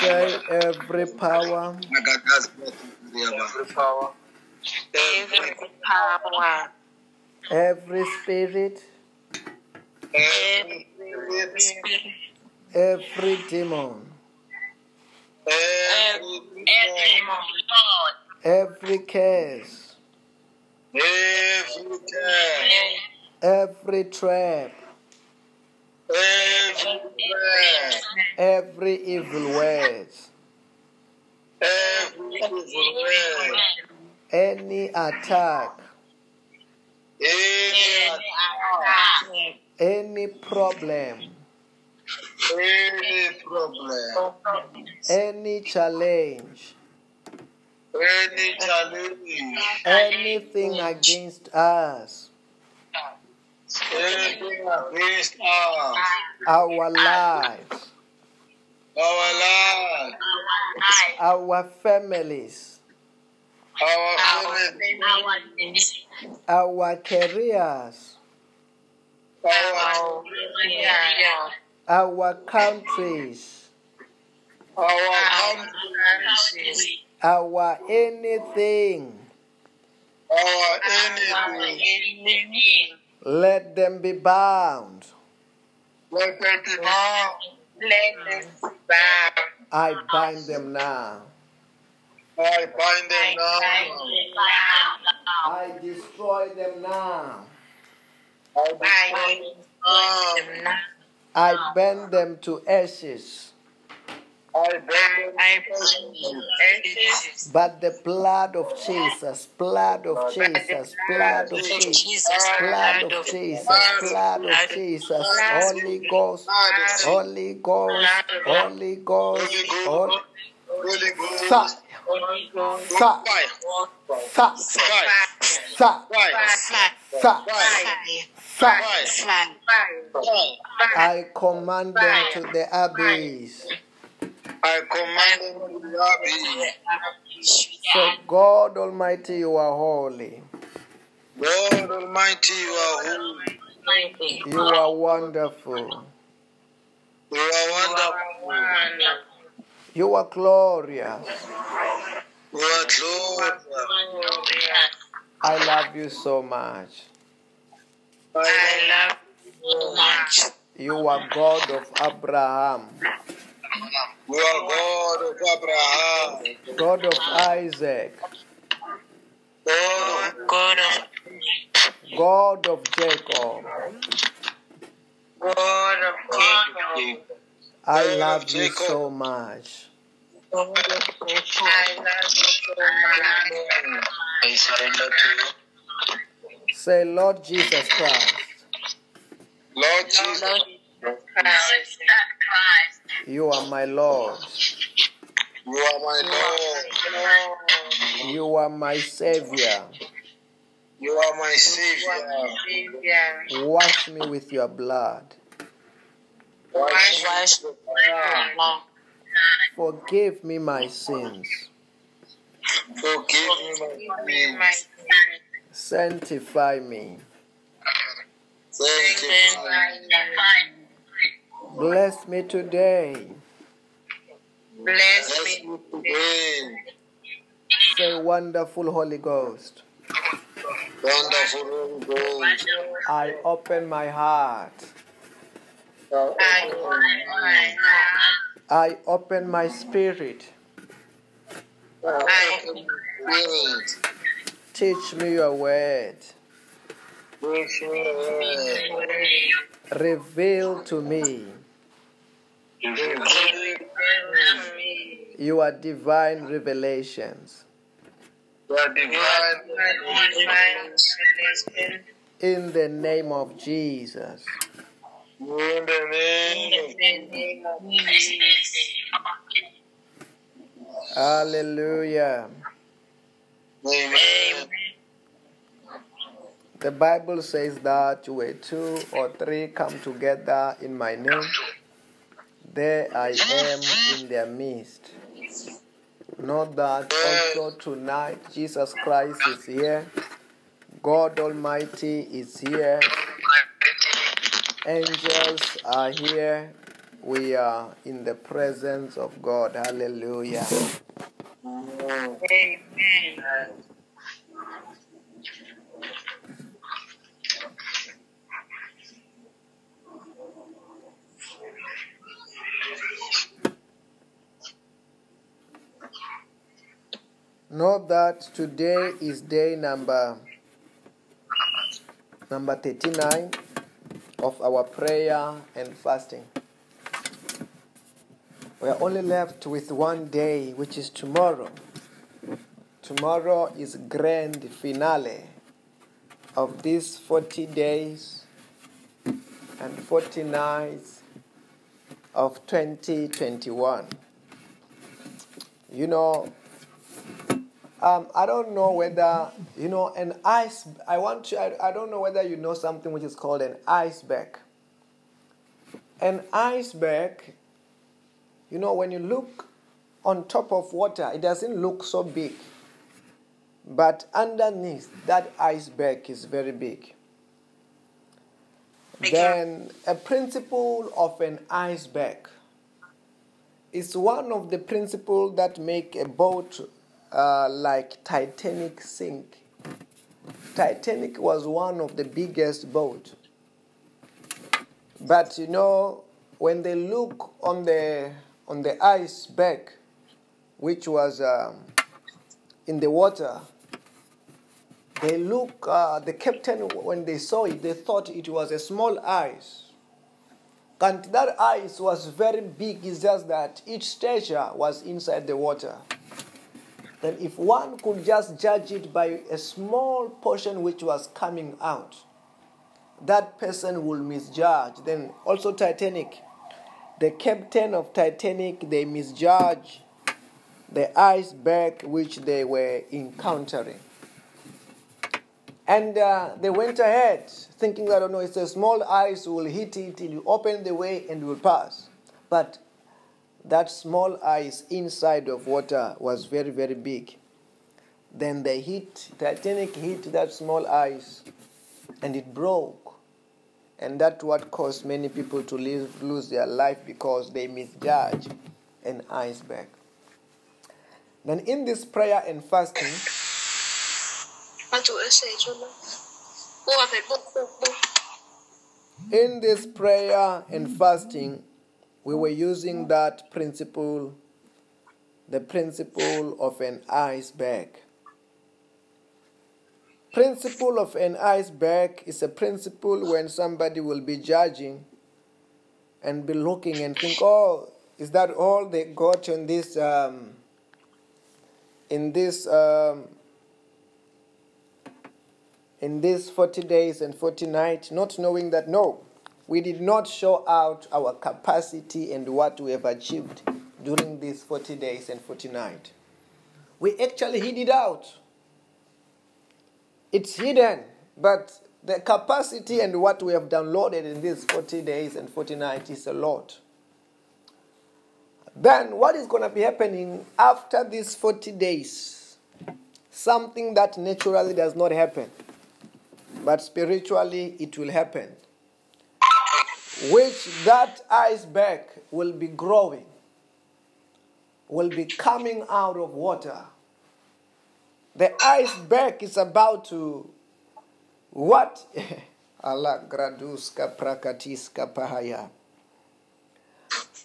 Say every power, Every power. Every power. every spirit, Every Every spirit. every demon, Every Every Lord. every curse, Every time. every trap, Every every evil words, Every evil word. any attack, Any attack. any problem, Any problem. any challenge, Any challenge. anything against us, Anything against us. our lives, Our life. our families, Our family. our careers, Our, our countries, our country. Our anything. Our anything. Let them be bound. Let them be bound. I bind them now. I bind them now. I destroy them now. I bind them now. I burn them to ashes. I bind them But the blood of Jesus, blood of Jesus, blood of Jesus, blood of Jesus, blood of Jesus, Holy Ghost, Holy Ghost, Holy Ghost, Holy Holy Ghost. Fire. fire, Fire. fire. Fire. I command them to the abyss. I command be. So God Almighty, you are holy. God Almighty, you are holy. You are wonderful. You are wonderful. You are glorious. You are glorious. I love you so much. I love you much. You are God of Abraham, You God of Abraham. God of Isaac, God of God of God of Jacob. God of Jacob. I love you so much. I love you so much. I surrender to you. Say, Lord Jesus Christ, Lord Jesus, Christ. You are my Lord. you are my Lord. You are my Savior. You are my Savior. Wash me with your blood. Wash Wash me. Forgive me my sins. Forgive me my sins. Sanctify me. Sanctify me. Bless me today. Bless Bless me. me today. Say, wonderful Holy Ghost. Wonderful Holy Ghost. I open my heart. I, I open my spirit. I, Spirit. Teach me your word. Bless me. Reveal to me your divine revelations. The divine. In the name of Jesus. In the name of Hallelujah. Amen. The Bible says that where two or three come together in my name, there I am in their midst. Know that also tonight Jesus Christ is here God Almighty is here. Angels are here. We are in the presence of God. Hallelujah. Amen. Know that today is day number number 39 of our prayer and fasting. We are only left with one day, which is tomorrow. Tomorrow is grand finale of these 40 days and 40 nights of 2021. You know, um, I don't know whether you know an ice. I want to. I, I don't know whether you know something which is called an iceberg. An iceberg. You know, when you look on top of water, it doesn't look so big. But underneath, that iceberg is very big. Then, a principle of an iceberg is one of the principles that make a boat uh, like Titanic sink. Titanic was one of the biggest boat. But you know, when they look on the on the iceberg, which was um, in the water, they look. Uh, the captain, when they saw it, they thought it was a small ice. And that ice was very big. It's just that each stature was inside the water then if one could just judge it by a small portion which was coming out, that person will misjudge. Then also Titanic, the captain of Titanic, they misjudge the iceberg which they were encountering. And uh, they went ahead thinking that, oh no, it's a small ice, we'll hit it, it will open the way and will pass. But that small ice inside of water was very, very big. Then the heat, Titanic hit that small ice and it broke. And that's what caused many people to live, lose their life because they misjudge an iceberg. Then in this prayer and fasting, in this prayer and fasting, we were using that principle, the principle of an iceberg. Principle of an iceberg is a principle when somebody will be judging and be looking and think, oh, is that all they got in this um, in this um, in this 40 days and 40 nights, not knowing that no, we did not show out our capacity and what we have achieved during these 40 days and 40 nights. We actually hid it out. It's hidden, but the capacity and what we have downloaded in these 40 days and 40 nights is a lot. Then, what is going to be happening after these 40 days? Something that naturally does not happen, but spiritually it will happen. Which that iceberg will be growing, will be coming out of water. The iceberg is about to what? Allah graduska prakatiska pahaya.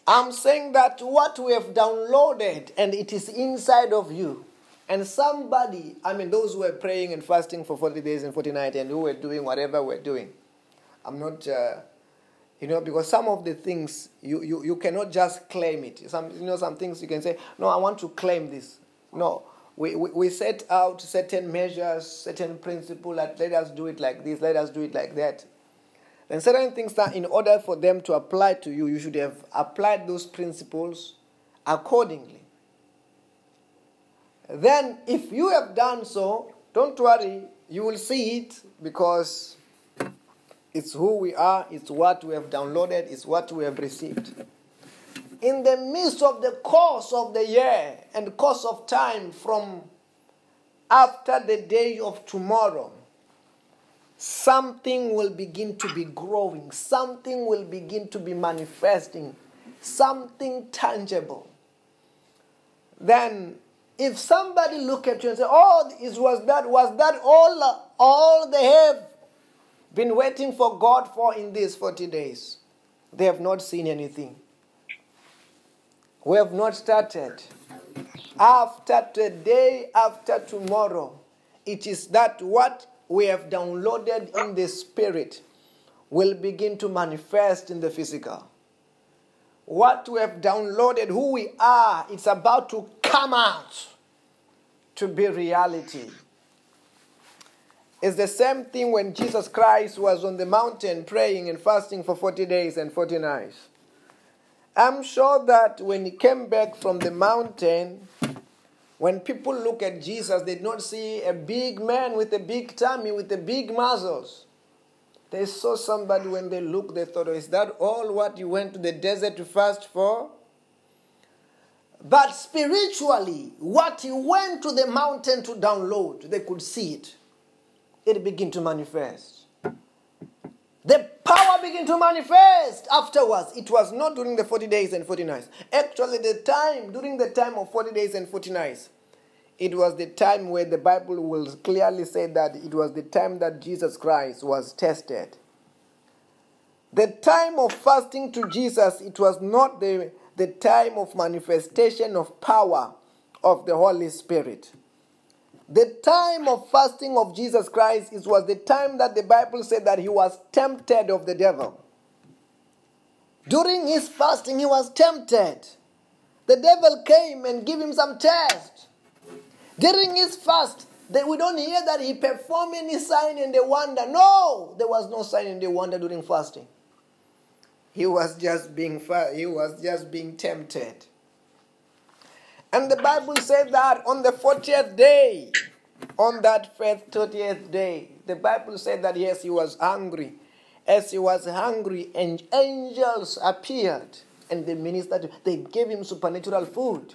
I'm saying that what we have downloaded and it is inside of you. And somebody, I mean, those who were praying and fasting for 40 days and 40 nights and who were doing whatever we're doing. I'm not, uh, you know, because some of the things you, you, you cannot just claim it. Some, you know, some things you can say, no, I want to claim this. No, we, we, we set out certain measures, certain principles that let us do it like this, let us do it like that. Then certain things that in order for them to apply to you, you should have applied those principles accordingly. Then, if you have done so, don't worry, you will see it because it's who we are, it's what we have downloaded, it's what we have received. In the midst of the course of the year and course of time from after the day of tomorrow, something will begin to be growing, something will begin to be manifesting, something tangible. Then if somebody look at you and say, "Oh, it was that was that all all they have been waiting for God for in these 40 days?" They have not seen anything. We have not started. After today, after tomorrow, it is that what we have downloaded in the spirit will begin to manifest in the physical. What we have downloaded, who we are, it's about to come out to be reality. It's the same thing when Jesus Christ was on the mountain praying and fasting for 40 days and 40 nights. I'm sure that when he came back from the mountain, when people look at Jesus, they don't see a big man with a big tummy, with the big muscles. They saw somebody when they looked, they thought, oh, is that all what you went to the desert to fast for? But spiritually, what he went to the mountain to download, they could see it. It began to manifest. The power began to manifest afterwards. It was not during the 40 days and 40 nights. Actually, the time, during the time of 40 days and 40 nights, it was the time where the Bible will clearly say that it was the time that Jesus Christ was tested. The time of fasting to Jesus, it was not the, the time of manifestation of power of the Holy Spirit. The time of fasting of Jesus Christ it was the time that the Bible said that he was tempted of the devil. During his fasting, he was tempted. The devil came and gave him some test. During his fast, they, we don't hear that he performed any sign and the wonder. No, there was no sign and the wonder during fasting. He was just being he was just being tempted. And the Bible said that on the 40th day, on that first 30th day, the Bible said that yes, he was hungry. As he was hungry, and angels appeared and they ministered. They gave him supernatural food.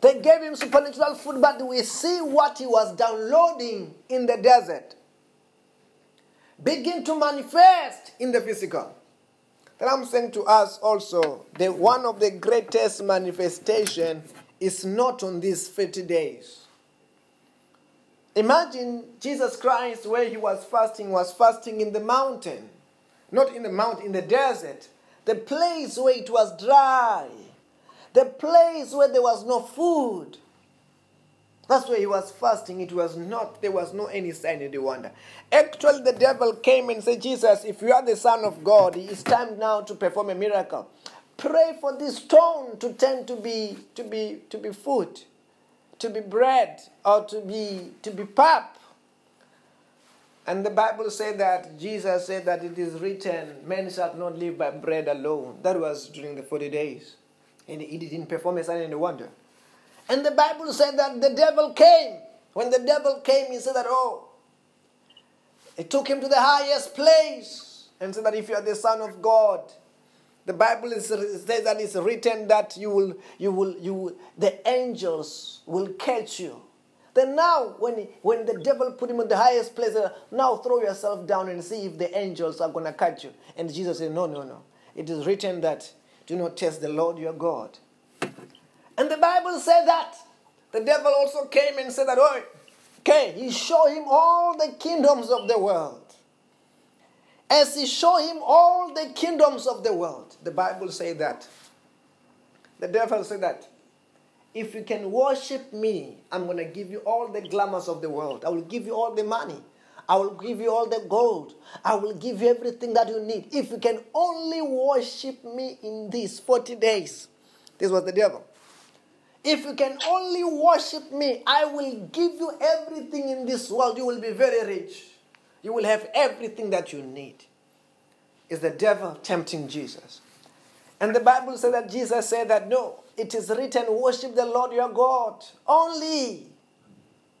They gave him supernatural food, but we see what he was downloading in the desert begin to manifest in the physical. That I'm saying to us also, the one of the greatest manifestation is not on these 50 days. Imagine Jesus Christ, where he was fasting, was fasting in the mountain, not in the mountain, in the desert, the place where it was dry, the place where there was no food. That's why he was fasting. It was not, there was no any sign the wonder. Actually, the devil came and said, Jesus, if you are the Son of God, it's time now to perform a miracle. Pray for this stone to turn to be to be to be food, to be bread, or to be to be pap. And the Bible said that Jesus said that it is written, men shall not live by bread alone." That was during the forty days, and he didn't perform a sign and a wonder. And the Bible said that the devil came. When the devil came, he said that, oh, it took him to the highest place and said that if you are the Son of God, the Bible is, says that it's written that you will, you will, you will, the angels will catch you. Then now, when, when the devil put him in the highest place, now throw yourself down and see if the angels are going to catch you. And Jesus said, no, no, no. It is written that do not test the Lord your God. And the Bible said that. The devil also came and said that, oh, okay, he showed him all the kingdoms of the world. As he showed him all the kingdoms of the world, the Bible said that. The devil said that. If you can worship me, I'm going to give you all the glamours of the world. I will give you all the money. I will give you all the gold. I will give you everything that you need. If you can only worship me in these 40 days. This was the devil. If you can only worship me, I will give you everything in this world. You will be very rich. You will have everything that you need. Is the devil tempting Jesus? And the Bible said that Jesus said that no, it is written, worship the Lord your God only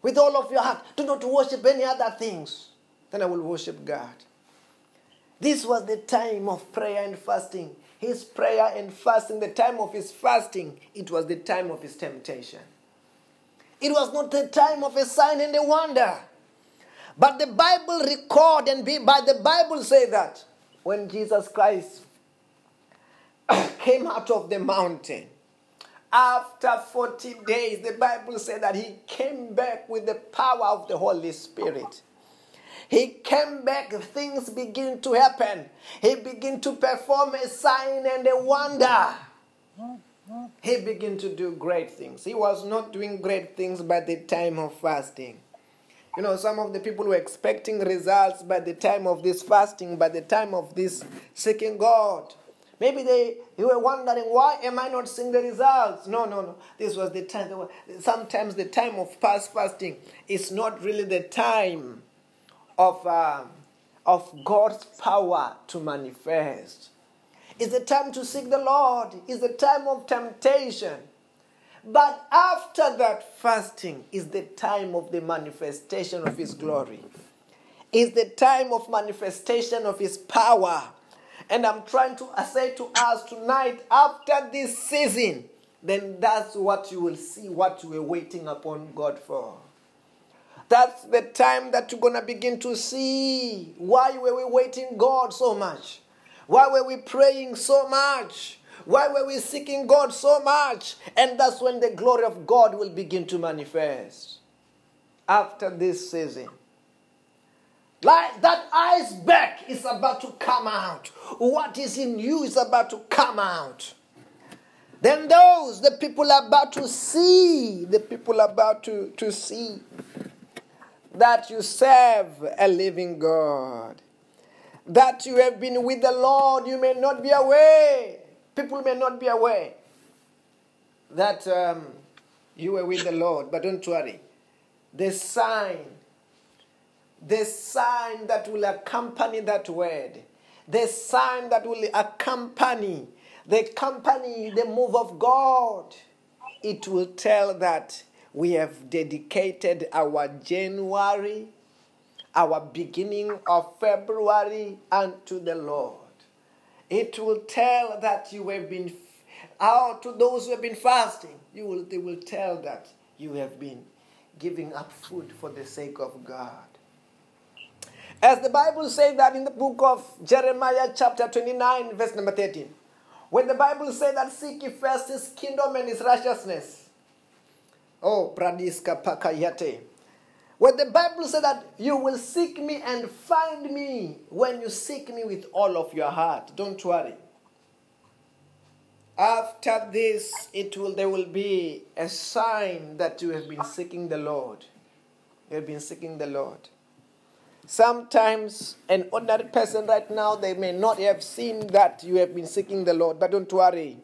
with all of your heart. Do not worship any other things. Then I will worship God. This was the time of prayer and fasting his prayer and fasting, the time of his fasting, it was the time of his temptation. It was not the time of a sign and a wonder. But the Bible record and be, by the Bible say that when Jesus Christ came out of the mountain, after 40 days, the Bible said that he came back with the power of the Holy Spirit. He came back, things begin to happen. He began to perform a sign and a wonder. He began to do great things. He was not doing great things by the time of fasting. You know, some of the people were expecting results by the time of this fasting, by the time of this seeking God. Maybe they you were wondering why am I not seeing the results? No, no, no. This was the time. Sometimes the time of past fasting is not really the time of uh, of God's power to manifest. It's the time to seek the Lord. It's the time of temptation. But after that fasting is the time of the manifestation of His glory. Is the time of manifestation of His power. And I'm trying to say to us tonight, after this season, then that's what you will see, what you were waiting upon God for. That's the time that you're going to begin to see why were we waiting God so much? Why were we praying so much? Why were we seeking God so much? And that's when the glory of God will begin to manifest. After this season. Like that iceberg is about to come out. What is in you is about to come out. Then those, the people are about to see, the people are about to, to see that you serve a living God. That you have been with the Lord, you may not be aware. People may not be aware that um, you were with the Lord, but don't worry. The sign the sign that will accompany that word, the sign that will accompany the company, the move of God, it will tell that we have dedicated our January, our beginning of February unto the Lord. It will tell that you have been out to those who have been fasting. You will, they will tell that you have been giving up food for the sake of God. As the Bible says that in the book of Jeremiah, chapter 29, verse number 13. When the Bible says that seek ye first his kingdom and his righteousness. Oh, Pradiska Pakayate. When the Bible said that you will seek me and find me when you seek me with all of your heart. Don't worry. After this, it will there will be a sign that you have been seeking the Lord. You have been seeking the Lord. Sometimes an ordinary person right now, they may not have seen that you have been seeking the Lord, but don't worry.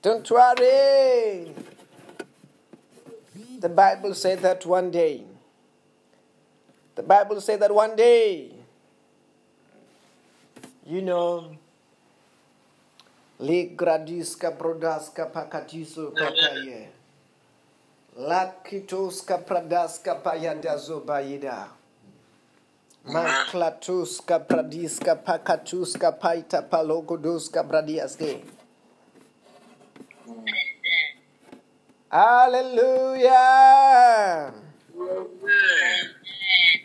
Don't worry. The Bible said that one day. The Bible said that one day, you know, Le gradiska brodaska pakatiso pakaye. Lakitoska pradaska payadazo bayida. Maklatuska pradiska pakatuska paita palogoduska bradiaske. Hallelujah.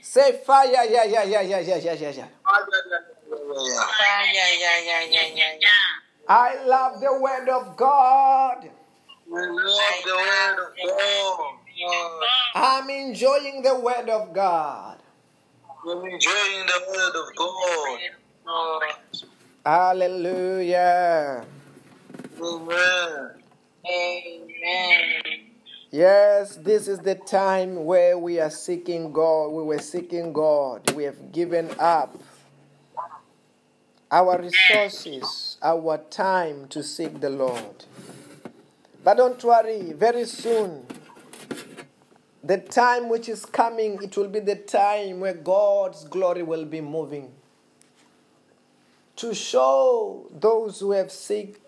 Say fire, yeah, yeah, yeah, yeah, yeah, yeah, yeah, yeah. I love the word of God. We love the word of God. I'm enjoying the word of God. I'm enjoying the word of God. Hallelujah. Amen. Yes, this is the time where we are seeking God. We were seeking God. We have given up our resources, our time to seek the Lord. But don't worry, very soon, the time which is coming, it will be the time where God's glory will be moving. To show those who have seek,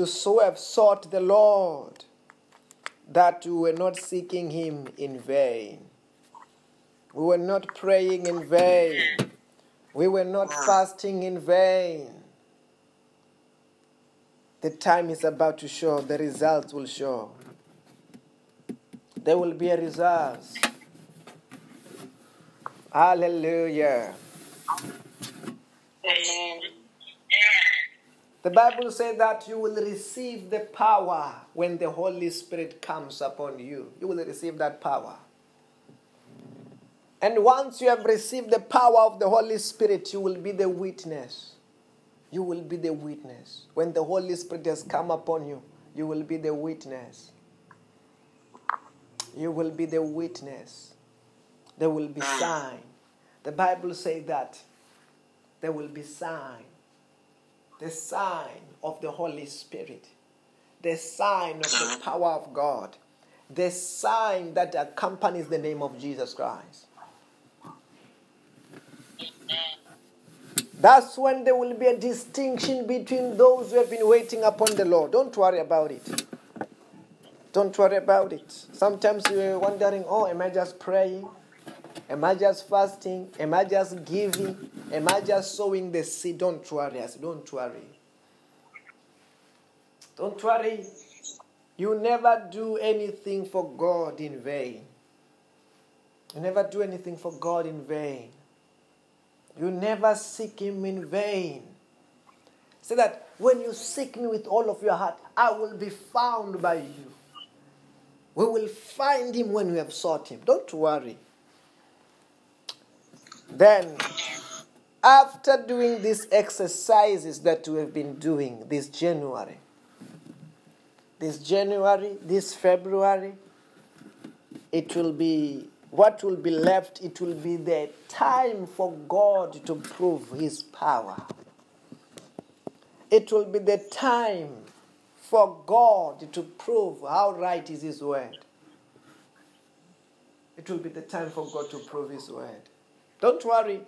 to so have sought the Lord, that we were not seeking Him in vain. We were not praying in vain. We were not fasting in vain. The time is about to show, the results will show. There will be a result. Hallelujah. Amen. The Bible says that you will receive the power when the Holy Spirit comes upon you. You will receive that power. And once you have received the power of the Holy Spirit, you will be the witness. You will be the witness. When the Holy Spirit has come upon you, you will be the witness. You will be the witness. There will be sign. The Bible says that there will be sign. The sign of the Holy Spirit. The sign of the power of God. The sign that accompanies the name of Jesus Christ. That's when there will be a distinction between those who have been waiting upon the Lord. Don't worry about it. Don't worry about it. Sometimes you're wondering, oh, am I just praying? Am I just fasting? Am I just giving? Am I just sowing the seed? Don't worry. Don't worry. Don't worry. You never do anything for God in vain. You never do anything for God in vain. You never seek Him in vain. Say that when you seek me with all of your heart, I will be found by you. We will find Him when we have sought Him. Don't worry. Then, after doing these exercises that we have been doing this January, this January, this February, it will be what will be left, it will be the time for God to prove His power. It will be the time for God to prove how right is His word. It will be the time for God to prove His word. Don't worry.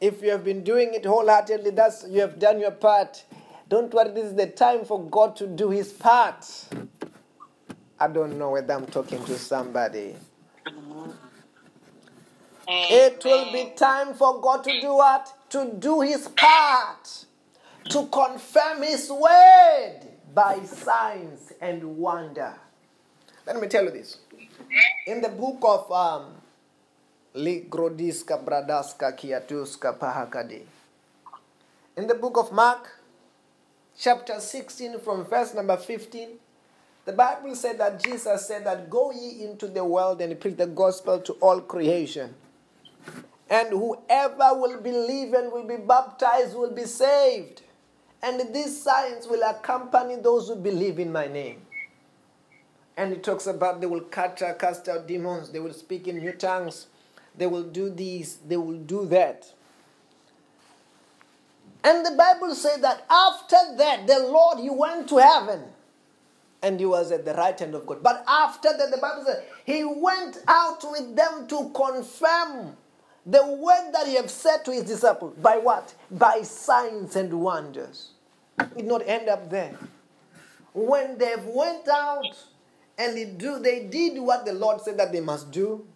If you have been doing it wholeheartedly, that's you have done your part. Don't worry, this is the time for God to do His part. I don't know whether I'm talking to somebody. It will be time for God to do what? To do His part. To confirm His word by signs and wonder. Let me tell you this. In the book of um, Ligrodiska Bradaska Kiatuska Pahakade. In the book of Mark, chapter 16, from verse number 15, the Bible said that Jesus said that go ye into the world and preach the gospel to all creation. And whoever will believe and will be baptized will be saved. And these signs will accompany those who believe in my name. And it talks about they will cast out demons, they will speak in new tongues, they will do this, they will do that. And the Bible said that after that, the Lord, he went to heaven and he was at the right hand of God. But after that, the Bible said he went out with them to confirm the word that he had said to his disciples. By what? By signs and wonders. It did not end up there. When they went out and they, do, they did what the Lord said that they must do,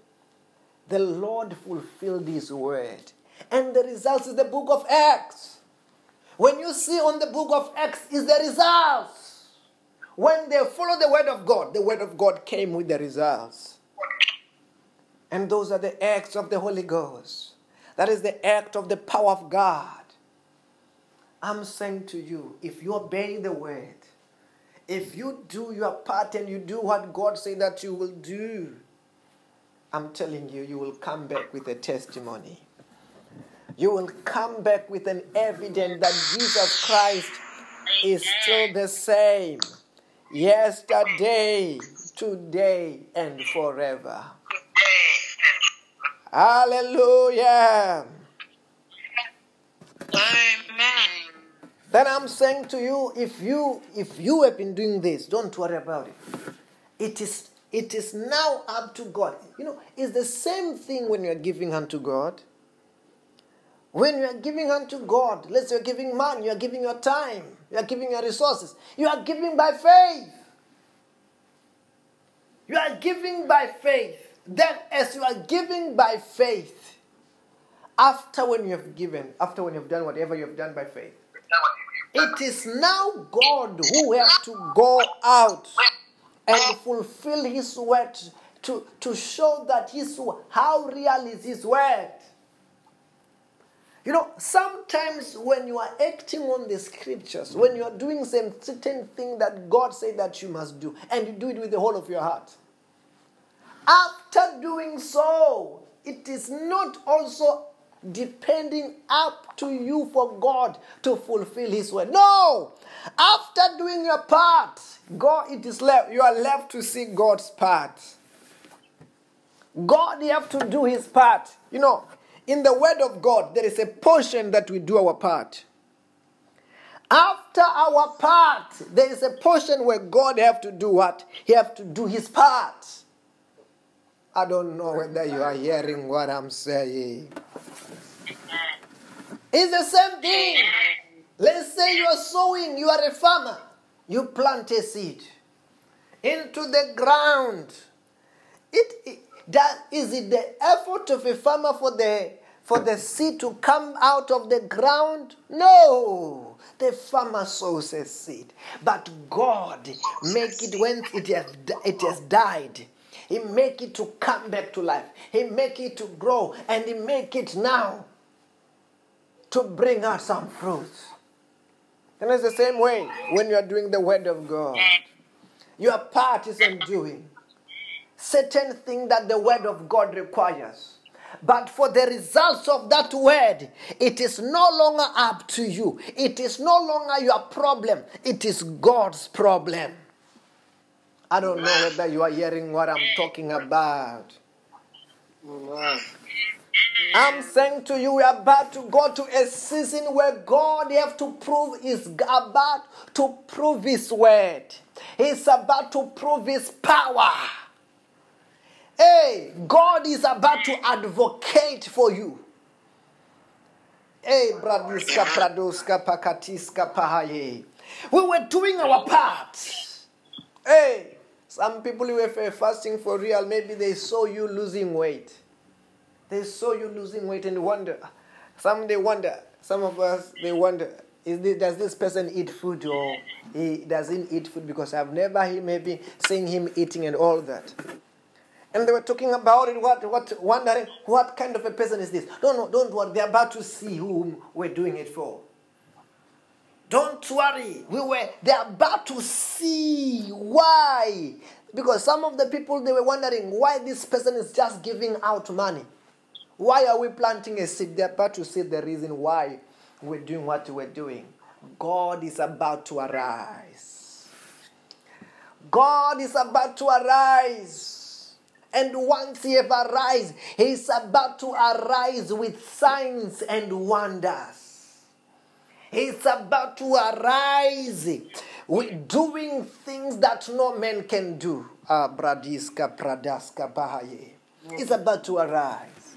the Lord fulfilled his word. And the results is the book of Acts. When you see on the book of Acts is the results. When they follow the word of God, the word of God came with the results. And those are the acts of the Holy Ghost. That is the act of the power of God. I'm saying to you, if you obey the word, if you do your part and you do what God said that you will do, I'm telling you, you will come back with a testimony. You will come back with an evidence that Jesus Christ is still the same yesterday, today, and forever. Hallelujah. Amen. Then I'm saying to you, if you if you have been doing this, don't worry about it. It is it is now up to God. You know, it's the same thing when you're giving unto God. When you are giving unto God, let's say you're giving money, you're giving your time, you are giving your resources, you are giving by faith. You are giving by faith. Then, as you are giving by faith, after when you have given, after when you've done whatever you have done by faith, it is now God who has to go out and ah. fulfill His word to, to show that his, how real is his word. You know, sometimes when you are acting on the scriptures, when you are doing some certain thing that God said that you must do, and you do it with the whole of your heart, after doing so, it is not also depending up to you for God to fulfill His word. No! After doing your part, God, it is left. You are left to see God's part. God, you have to do His part. You know, in the Word of God, there is a portion that we do our part. After our part, there is a portion where God have to do what? He have to do His part. I don't know whether you are hearing what I'm saying. It's the same thing. Let's say you are sowing, you are a farmer. You plant a seed into the ground. It, it that is it the effort of a farmer for the for the seed to come out of the ground? No. The farmer sows a seed. But God make it when it has, it has died. He make it to come back to life. He make it to grow. And he make it now to bring out some fruits. And it's the same way when you are doing the word of God. Your part is in doing certain thing that the word of God requires. But for the results of that word, it is no longer up to you. It is no longer your problem. It is God's problem. I don't know whether you are hearing what I'm talking about. I'm saying to you, we are about to go to a season where God have to prove is about to prove His word. He's about to prove His power. Hey, God is about to advocate for you. Hey, Bradiska Pradoska Pakatiska Pahaye. We were doing our part. Hey, some people who were fasting for real, maybe they saw you losing weight. They saw you losing weight and wonder. Some they wonder. Some of us they wonder. Is this, does this person eat food or he doesn't eat food because I've never maybe seen him eating and all that. And they were talking about it, what, what, wondering what kind of a person is this. No, no, don't worry. They're about to see whom we're doing it for. Don't worry. We were, they're about to see why. Because some of the people, they were wondering why this person is just giving out money. Why are we planting a seed? They're about to see the reason why we're doing what we're doing. God is about to arise. God is about to arise. And once he have arisen, he's about to arise with signs and wonders. He's about to arise doing things that no man can do. Ah, bradiska pradaska bahaye. He's about to arise.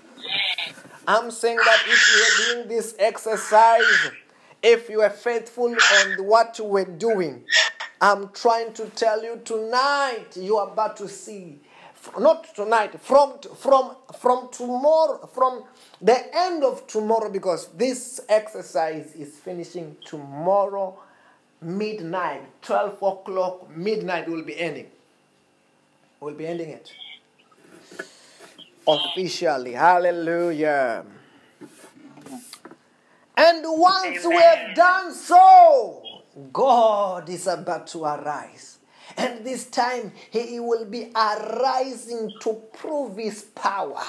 I'm saying that if you are doing this exercise, if you are faithful on what you were doing, I'm trying to tell you tonight you are about to see not tonight from from from tomorrow from the end of tomorrow because this exercise is finishing tomorrow midnight 12 o'clock midnight will be ending. We'll be ending it. Officially. Hallelujah. And once Amen. we have done so god is about to arise. And this time he will be arising to prove his power.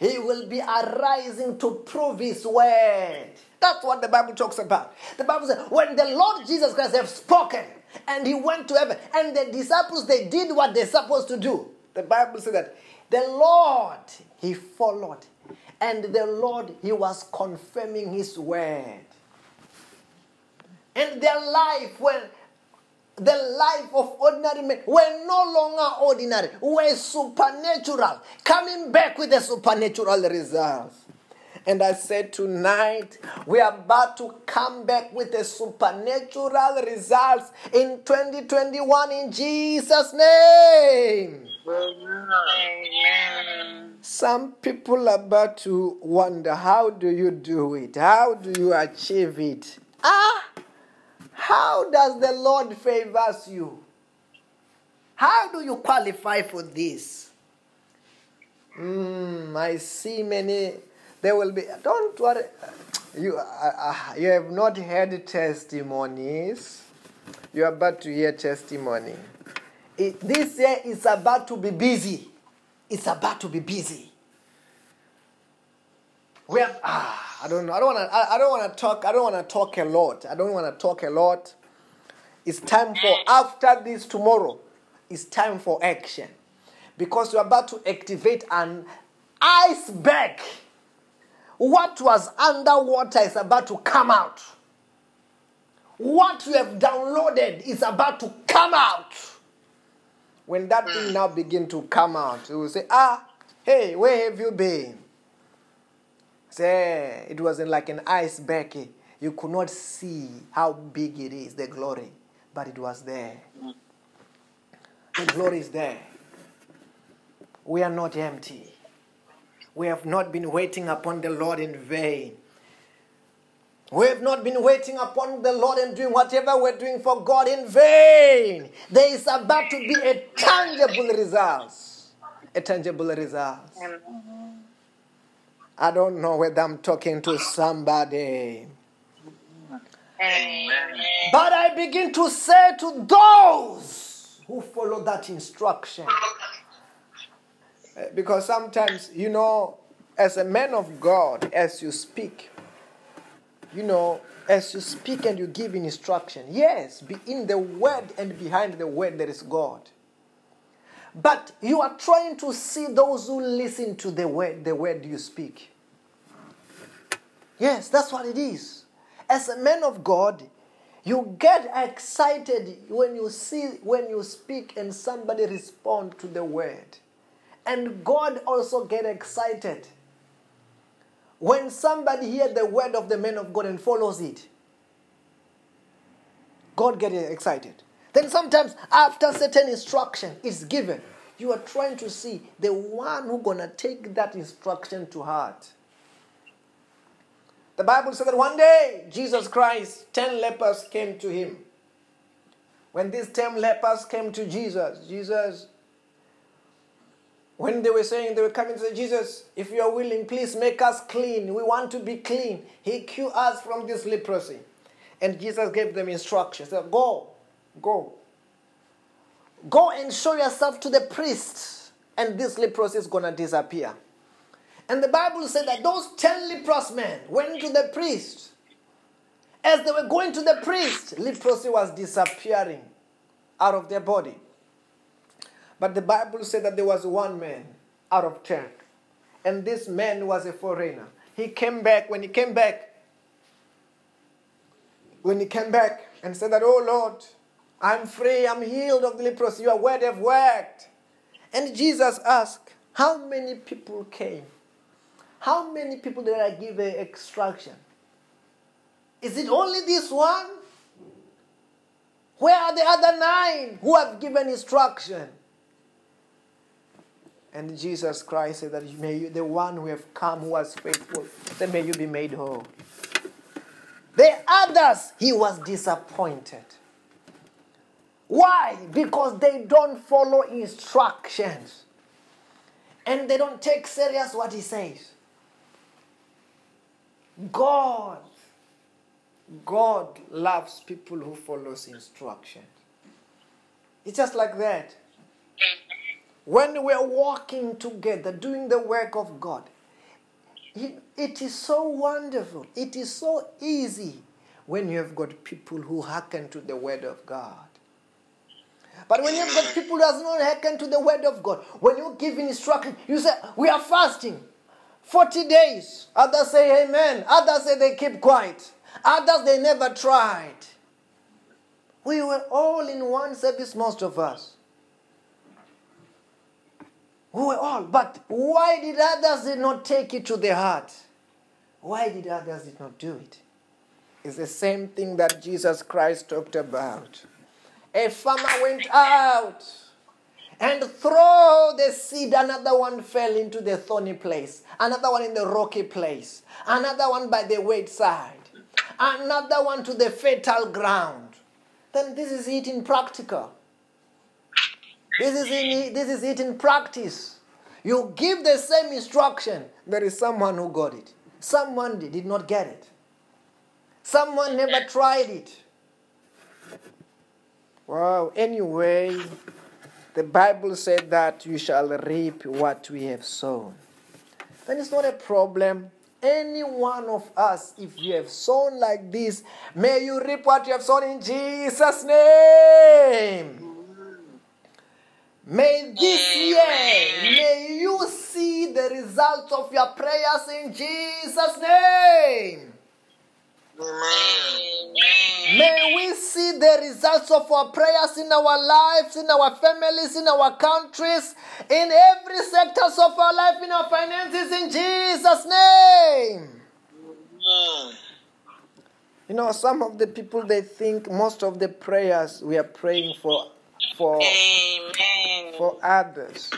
He will be arising to prove his word. That's what the Bible talks about. The Bible says, when the Lord Jesus Christ have spoken and he went to heaven, and the disciples they did what they're supposed to do. The Bible says that the Lord he followed, and the Lord he was confirming his word. And their life when the life of ordinary men were no longer ordinary, we're supernatural, coming back with the supernatural results. And I said, tonight we are about to come back with the supernatural results in 2021 in Jesus' name. Amen. Some people are about to wonder, how do you do it? How do you achieve it? Ah! How does the Lord favors you? How do you qualify for this? Mm, I see many. There will be. Don't worry. You, uh, uh, you have not heard testimonies. You are about to hear testimony. It, this year is about to be busy. It's about to be busy. We have, ah, I don't know. I don't want to. I, I don't want to talk. I don't want to talk a lot. I don't want to talk a lot. It's time for after this tomorrow. It's time for action because you're about to activate an iceberg. What was underwater is about to come out. What you have downloaded is about to come out. When that thing now begin to come out, you will say, Ah, hey, where have you been? Say, it was in like an iceberg. You could not see how big it is, the glory, but it was there. The glory is there. We are not empty. We have not been waiting upon the Lord in vain. We have not been waiting upon the Lord and doing whatever we're doing for God in vain. There is about to be a tangible result. A tangible result. I don't know whether I'm talking to somebody. But I begin to say to those who follow that instruction. Eh, because sometimes, you know, as a man of God, as you speak, you know, as you speak and you give instruction, yes, be in the word and behind the word there is God. But you are trying to see those who listen to the word, the word you speak. Yes, that's what it is. As a man of God, you get excited when you see when you speak and somebody respond to the word. And God also get excited when somebody hears the word of the man of God and follows it. God get excited. Then sometimes after certain instruction is given, you are trying to see the one who gonna take that instruction to heart. The Bible said that one day Jesus Christ, ten lepers came to him. When these ten lepers came to Jesus, Jesus when they were saying they were coming to say, Jesus, if you are willing, please make us clean. We want to be clean. He cure us from this leprosy. And Jesus gave them instructions. Go, go. Go and show yourself to the priest, and this leprosy is going to disappear. And the Bible said that those 10 leprous men went to the priest. As they were going to the priest, leprosy was disappearing out of their body. But the Bible said that there was one man out of ten. And this man was a foreigner. He came back. When he came back, when he came back and said that, Oh Lord, I'm free, I'm healed of the leprosy, your word have worked. And Jesus asked, How many people came? How many people did I give an extraction? Is it only this one? Where are the other nine who have given instruction? And Jesus Christ said that may you, the one who have come who was faithful, then may you be made whole. The others, he was disappointed. Why? Because they don't follow instructions. And they don't take serious what he says. God, God loves people who follows instructions. It's just like that. When we're walking together, doing the work of God, it is so wonderful. It is so easy when you have got people who hearken to the word of God. But when you've got people who does not hearken to the word of God, when you give instruction, you say, We are fasting 40 days. Others say amen. Others say they keep quiet. Others they never tried. We were all in one service, most of us. We were all. But why did others did not take it to their heart? Why did others did not do it? It's the same thing that Jesus Christ talked about. A farmer went out and throw the seed. Another one fell into the thorny place. Another one in the rocky place. Another one by the wayside. Another one to the fatal ground. Then this is it in practical. This is, in, this is it in practice. You give the same instruction, there is someone who got it. Someone did not get it. Someone never tried it. Well, anyway, the Bible said that you shall reap what we have sown. Then it's not a problem. Any one of us, if you have sown like this, may you reap what you have sown in Jesus' name. May this year, may you see the results of your prayers in Jesus' name. May we see the results of our prayers in our lives, in our families, in our countries, in every sectors of our life, in our finances, in Jesus' name. You know, some of the people they think most of the prayers we are praying for for Amen. for others.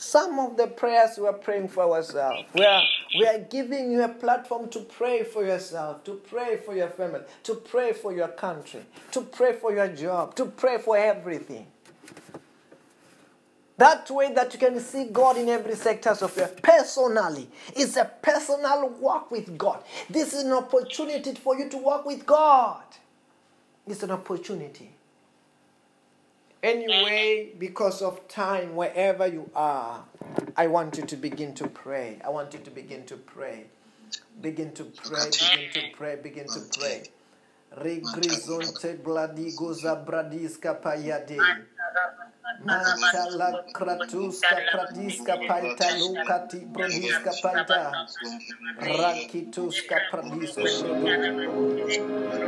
Some of the prayers we are praying for ourselves. We are, we are giving you a platform to pray for yourself, to pray for your family, to pray for your country, to pray for your job, to pray for everything. That way that you can see God in every sectors of your personally. It's a personal walk with God. This is an opportunity for you to walk with God. It's an opportunity. Anyway, because of time, wherever you are, I want you to begin to pray. I want you to begin to pray. Begin to pray, begin to pray, begin to pray. Regrizonte bladigoza bradiska payade. Mantala kratuska pradiska paita lukati brodiska paita. Rakituska pradiska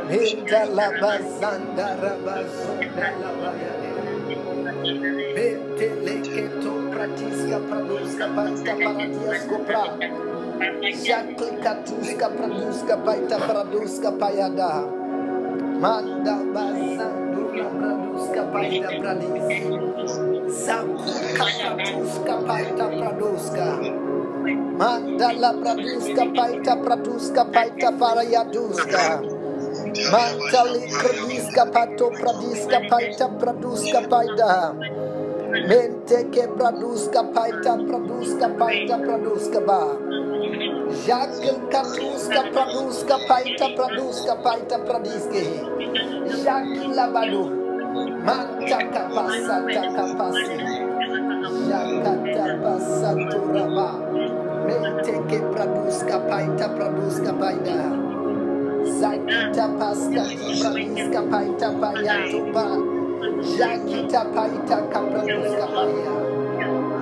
Minta la bazanda rabazonda la Meteleketo pratiska pranuska baita para dias paradias kopra. Jaklekatuska pranuska baita pranuska payada. Manda bazandula pranuska baita pranis. Zakukapanuska baita pranuska. Manda la pranuska baita pranuska baita para parayaduska. Mantali kradiska pato pradiska paita praduska paita. Mente ke praduska paita praduska paita praduska ba. Jakil katuska praduska paita praduska paita pradiske. Jakila badu. Manta kapasa takapasi. Jakata pasa turaba. Mente ke praduska paita praduska paita zakita pasta kibraniska paita paya pa zakita paita kapranuska paya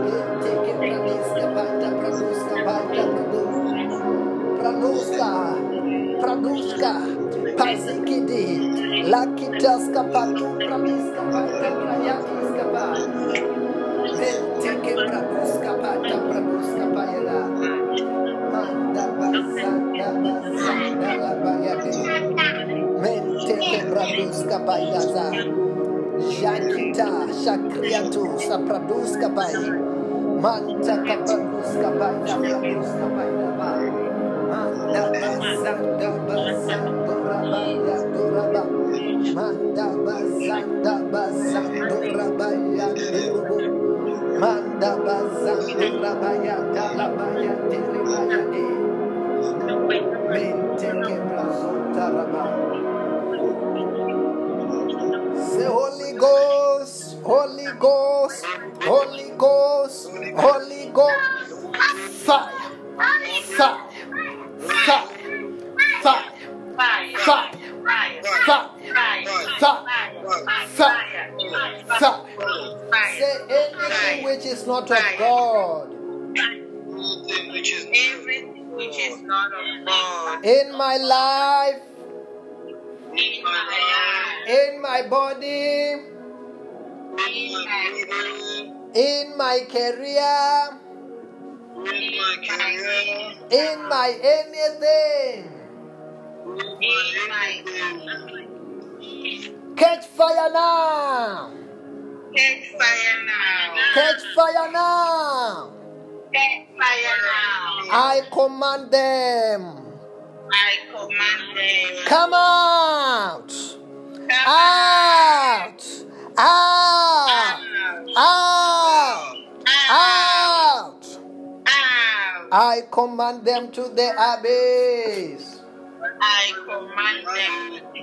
ete kibraniska paita kapranuska paita kadu pranuska pranuska pazikidi lakitaska patu praniska paita prayatiska pa. Ete kibranuska paita pranuska paya la Mente quebraduska bailaza. Jankita shakriatu sapraduska bai. Manta kapaduska bailaza. Manda basanda basanda rabaya duraba. Manda basanda basanda rabaya. The Holy Ghost Holy Ghost Holy Ghost Holy Ghost. Fire fire fire fire fire fire fire Say anything which is not of God Anything Everything which is not of God in my life, in my body, in my body, in my career, in my career, in my anything. Catch fire now! catch fire now. Catch fire now! Catch fire now. I command them. I command them. Come out! Come Out! Out! out. Out! Out. Out! I command them to the abyss. I command them to.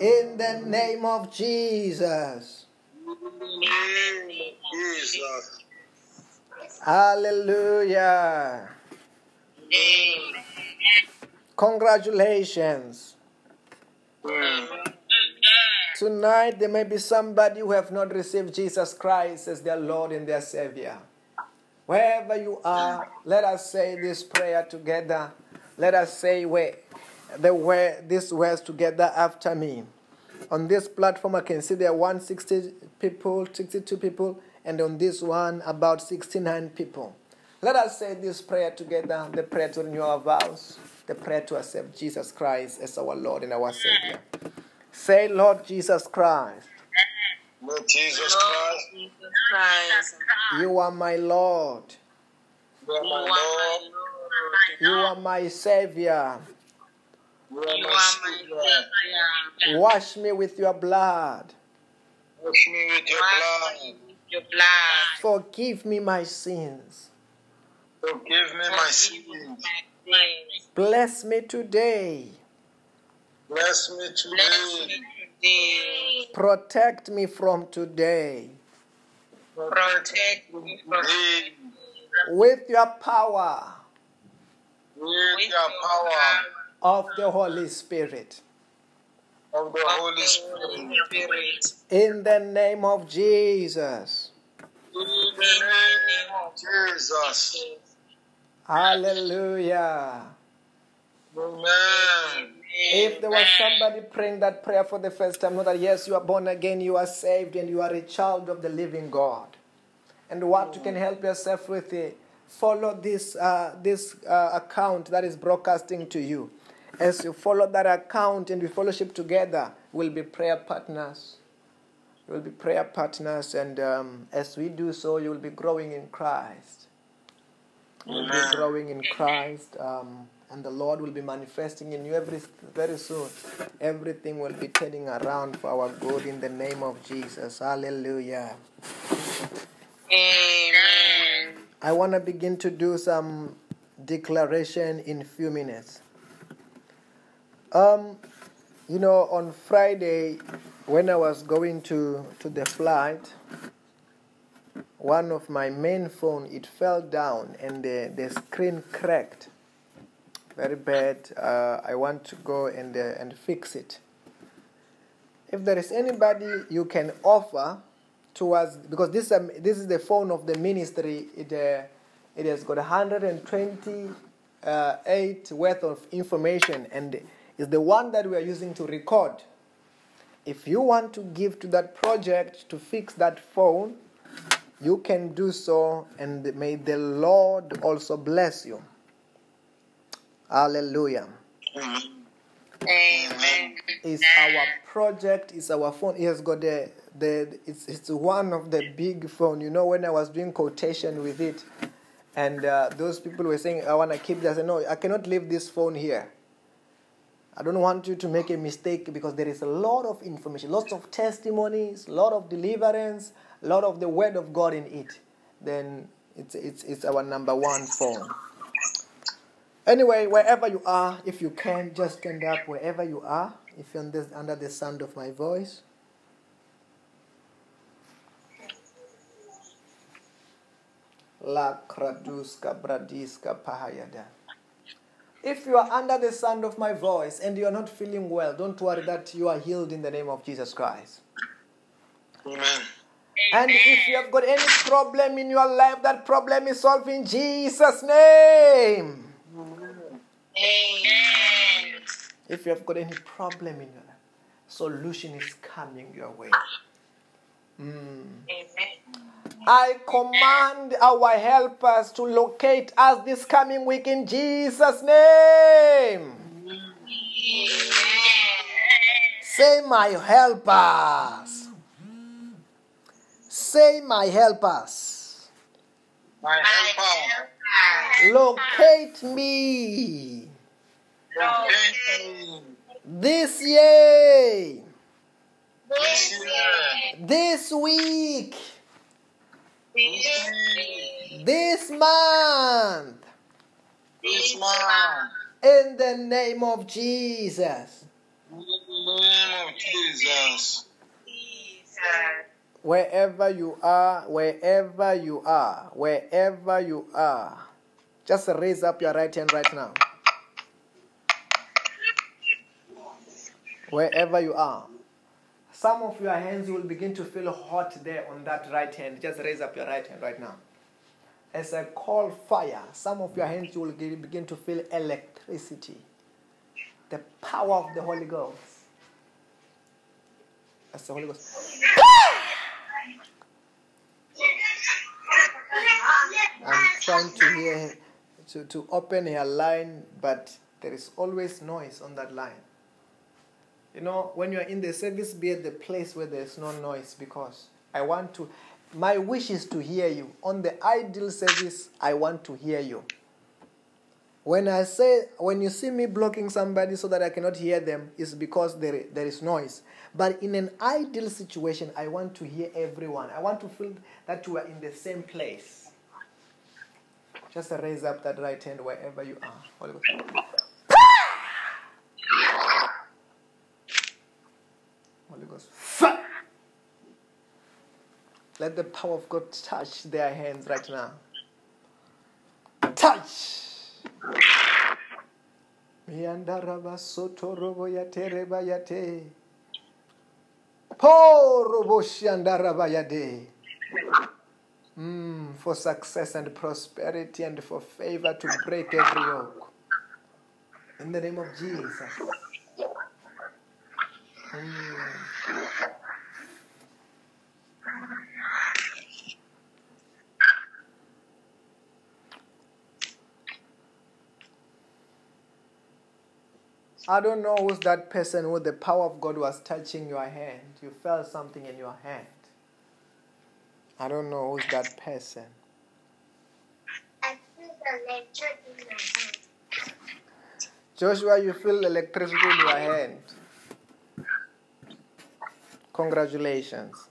In the name of Jesus. Amen. Jesus. Hallelujah. Amen. Congratulations. Mm. Tonight there may be somebody who have not received Jesus Christ as their Lord and their Savior. Wherever you are, let us say this prayer together. Let us say where the word these words together after me. On this platform, I can see there are 160 people, 62 people, and on this one, about 69 people. Let us say this prayer together the prayer to renew our vows, the prayer to accept Jesus Christ as our Lord and our Savior. Say, Lord Jesus Christ, Lord Jesus Lord Christ, Jesus Christ, you are my Lord, you are my Lord, Lord. you are my Savior. Wash me with your blood. Wash me with your blood. your blood. Forgive me my sins. Forgive me my sins. Bless me today. Bless me today. Protect me from today. Protect me from Today, With your power with with your power of the Holy Spirit. of the Holy Spirit. In the name of Jesus. In the name of Jesus. Hallelujah. Amen. If there was somebody praying that prayer for the first time, know that yes, you are born again, you are saved, and you are a child of the living God. And what you can help yourself with it, follow this uh, this uh, account that is broadcasting to you. As you follow that account and we fellowship together, we'll be prayer partners. We'll be prayer partners, and um, as we do so, you will be growing in Christ. You'll be growing in Christ, um, and the Lord will be manifesting in you every very soon. Everything will be turning around for our good in the name of Jesus. Hallelujah. Amen. I want to begin to do some declaration in few minutes. Um, you know, on Friday, when I was going to to the flight, one of my main phone it fell down and the the screen cracked. Very bad. Uh, I want to go and uh, and fix it. If there is anybody you can offer towards because this um, this is the phone of the ministry. It uh, it has got 128 worth of information and is the one that we are using to record. If you want to give to that project to fix that phone, you can do so, and may the Lord also bless you. Hallelujah. Amen. is our project, it's our phone. It has got the the it's it's one of the big phone. You know, when I was doing quotation with it, and uh, those people were saying, "I want to keep this." I said, "No, I cannot leave this phone here. I don't want you to make a mistake because there is a lot of information, lots of testimonies, a lot of deliverance, a lot of the word of God in it. Then it's it's it's our number one phone." Anyway, wherever you are, if you can, just stand up wherever you are. If you're under, under the sound of my voice. La kraduska bradiska pahayada. If you are under the sound of my voice and you are not feeling well, don't worry that you are healed in the name of Jesus Christ. Amen. And if you have got any problem in your life, that problem is solved in Jesus' name. Amen. If you have got any problem in your life, solution is coming your way. Mm. Amen. I command our helpers to locate us this coming week in Jesus' name. Say, my helpers. Say, my helpers. My helper. Locate me Locate me this year, this year, this week, this week, this month in the name of Jesus. In the name of Jesus. Jesus. Wherever you are, wherever you are, wherever you are, just raise up your right hand right now. Wherever you are. Some of your hands will begin to feel hot there on that right hand. Just raise up your right hand right now. As I call fire, some of your hands will begin to feel electricity. The power of the Holy Ghost. That's the Holy Ghost. I'm trying to hear to, to open her line, but there is always noise on that line. You know, when you're in the service, be at the place where there's no noise because I want to, my wish is to hear you. On the ideal service, I want to hear you. When I say, when you see me blocking somebody so that I cannot hear them, it's because there, there is noise. But in an ideal situation, I want to hear everyone. I want to feel that you are in the same place. Just raise up that right hand wherever you are. Holy Ghost. Fire! Let the power of God touch their hands right now. Touch. Mm, for success and prosperity and for favor to break every yoke. In the name of Jesus. I don't know who's that person who the power of God was touching your hand. You felt something in your hand. I don't know who's that person. I feel lecture in my hand. Joshua, you feel electricity in your hand. Congratulations.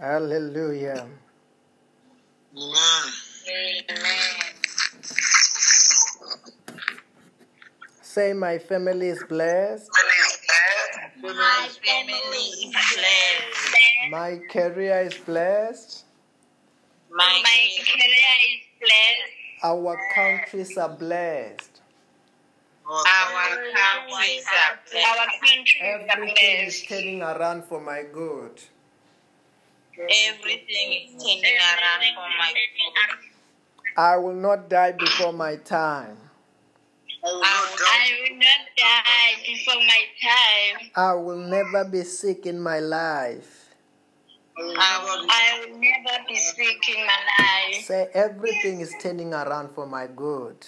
Hallelujah. Amen. Say, my family is blessed. My family is blessed. My career is blessed. My career is blessed. Our countries are blessed. Our countries are blessed. Our countries Everything is turning around for my good. Everything is turning around for my good. I will not die before my time. I will I not will, die. Not die before my time. I will never be sick in my life. I will I never will, be I will never be sick in my life. Say, everything is turning around for my good.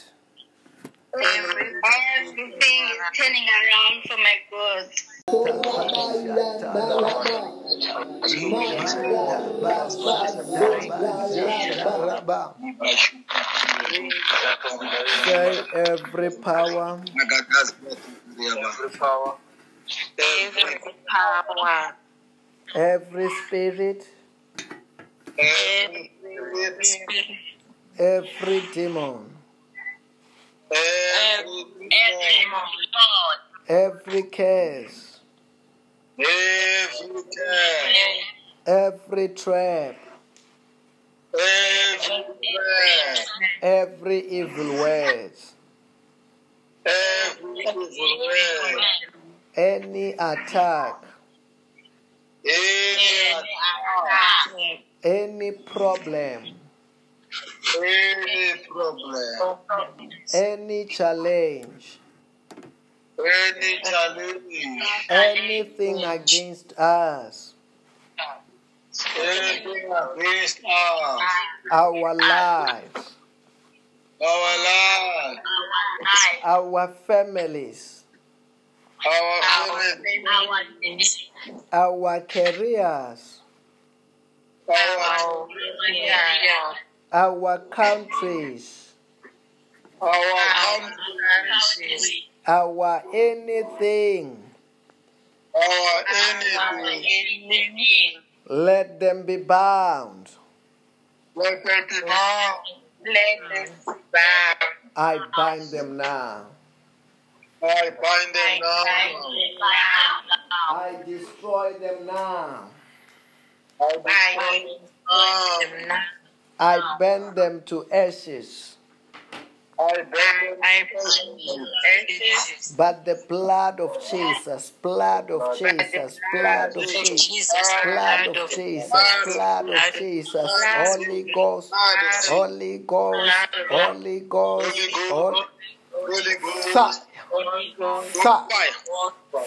Every, everything is turning around for my good. Say, every power. Every power. Every power, every spirit, Every every spirit, every demon, every every Lord, every curse, every every trap, every prayer, every evil word, every evil word, any attack, any attack, any problem, any problem, any challenge, any challenge, anything against us, anything against us, our lives, our life, our families, our family, our careers, our, our countries, our countries. our anything our anything Let them be bound. Let them be bound. Let them be bound. I bind them now. I bind them now. I destroy them now. I I destroy them now. I ah. burn them to ashes. I bend them I to But the blood of Jesus, blood of Jesus, blood of Jesus, blood of Jesus, blood of Jesus, Holy Ghost, Holy Ghost, Holy Ghost, Holy Holy Ghost. Fire, Holy Ghost. fire,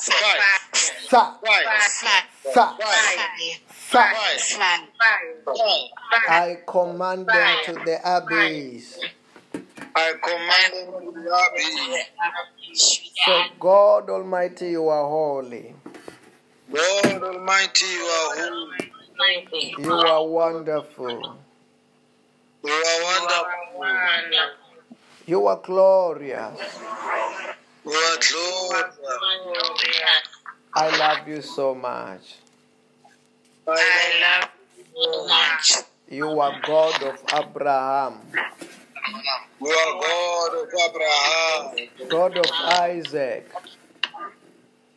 Fire. fire, Fire. fire, Fire. I command them to the abyss. I command them to the abyss. So God Almighty, you are holy. God Almighty, you are holy. You are wonderful. You are wonderful. You are glorious. You are glorious. I love you so much. I love you so much. You are God of Abraham, You are God of Abraham. God of Isaac,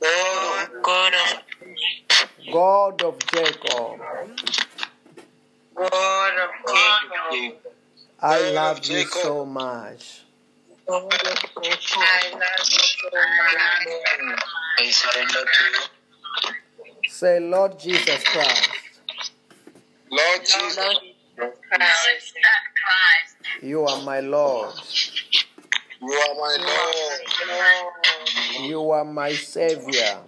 God of God of God of Jacob. God of Jacob. I love you so much. I love you so much. I surrender to you. Say, Lord Jesus Christ, Lord Jesus, Christ. you are my Lord. you are my Lord. You are my Savior.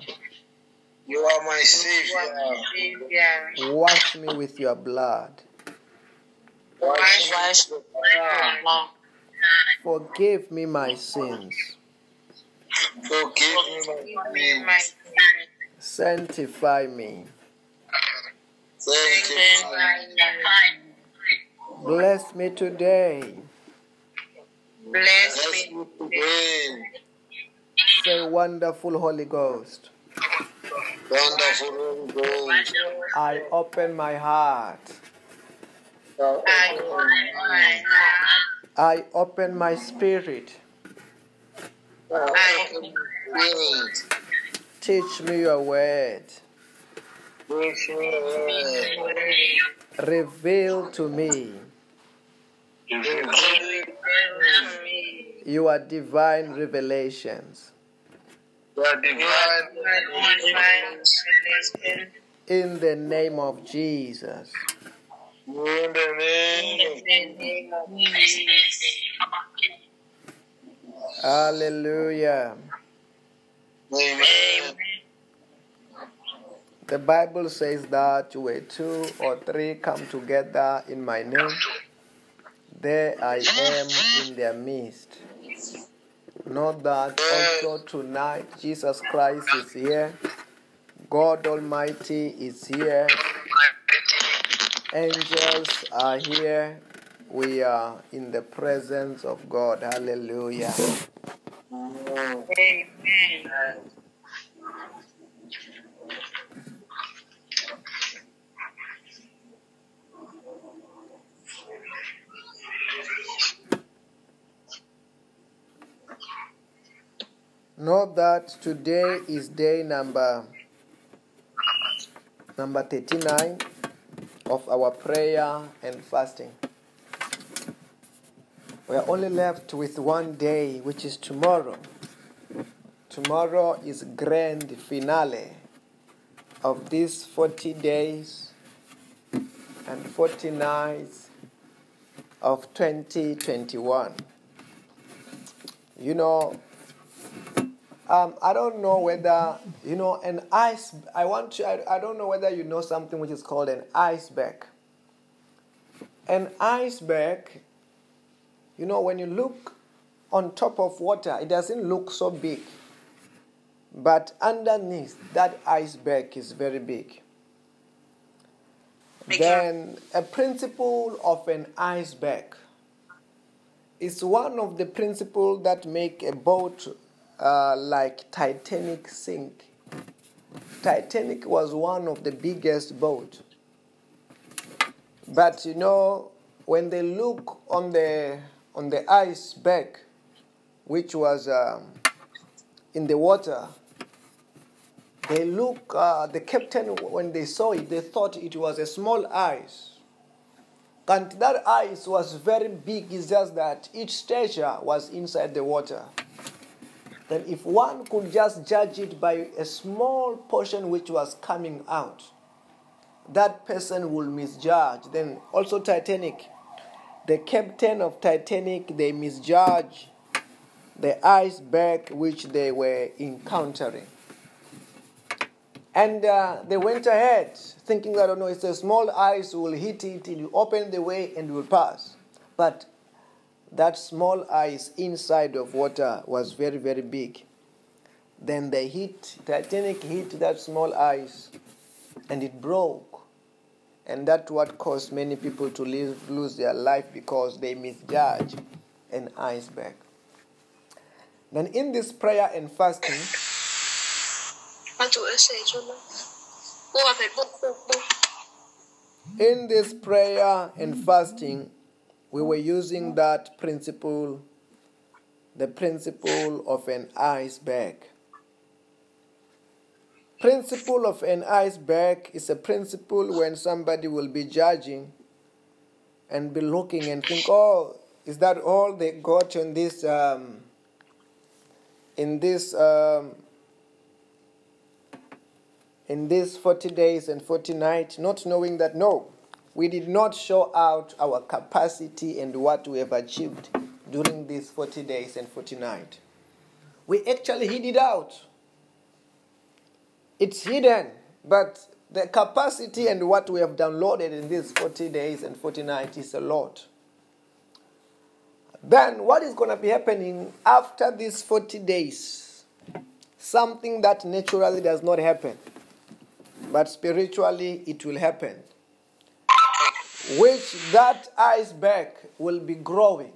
You are my Savior. Savior. Wash me with your blood. Wash Wash me. Forgive me my sins. Forgive me my sins. Sanctify me. Thank sins. you. Bless me today. Bless Bless me me today. Say, wonderful Holy Ghost. Wonderful Holy Ghost. I open my heart. I open my heart. I open my spirit. I open Spirit. Teach me your word. Reveal to me your divine revelations. In the name of Jesus. in the name of Hallelujah. Amen. The Bible says that where two or three come together in my name, there I am in their midst. Know that also tonight Jesus Christ is here. God Almighty is here. Angels are here. We are in the presence of God. Hallelujah. Amen. Know that today is day number number 39 of our prayer and fasting. We are only left with one day, which is tomorrow. Tomorrow is grand finale of these 40 days and 40 nights of 2021. You know, um, I don't know whether you know an ice. I want to. I, I don't know whether you know something which is called an iceberg. An iceberg. You know, when you look on top of water, it doesn't look so big. But underneath, that iceberg is very big. Then, a principle of an iceberg is one of the principles that make a boat uh, like Titanic sink. Titanic was one of the biggest boat. But you know, when they look on the on the iceberg, which was um, in the water, they look. Uh, the captain, when they saw it, they thought it was a small ice. And that ice was very big. It's just that each stature was inside the water. Then, if one could just judge it by a small portion which was coming out, that person will misjudge. Then, also Titanic, the captain of Titanic, they misjudge the iceberg which they were encountering. And uh, they went ahead thinking that, oh no, it's a small ice, we'll hit it, it will open the way and will pass. But that small ice inside of water was very, very big. Then they hit, Titanic hit that small ice and it broke. And that's what caused many people to live, lose their life because they misjudge an iceberg. Then in this prayer and fasting, in this prayer and fasting, we were using that principle, the principle of an iceberg. Principle of an iceberg is a principle when somebody will be judging and be looking and think, oh, is that all they got in this um, in this um, in these 40 days and 40 nights, not knowing that no, we did not show out our capacity and what we have achieved during these 40 days and 40 nights. We actually hid it out. It's hidden, but the capacity and what we have downloaded in these 40 days and 40 nights is a lot. Then, what is going to be happening after these 40 days? Something that naturally does not happen, but spiritually it will happen. Which that iceberg will be growing,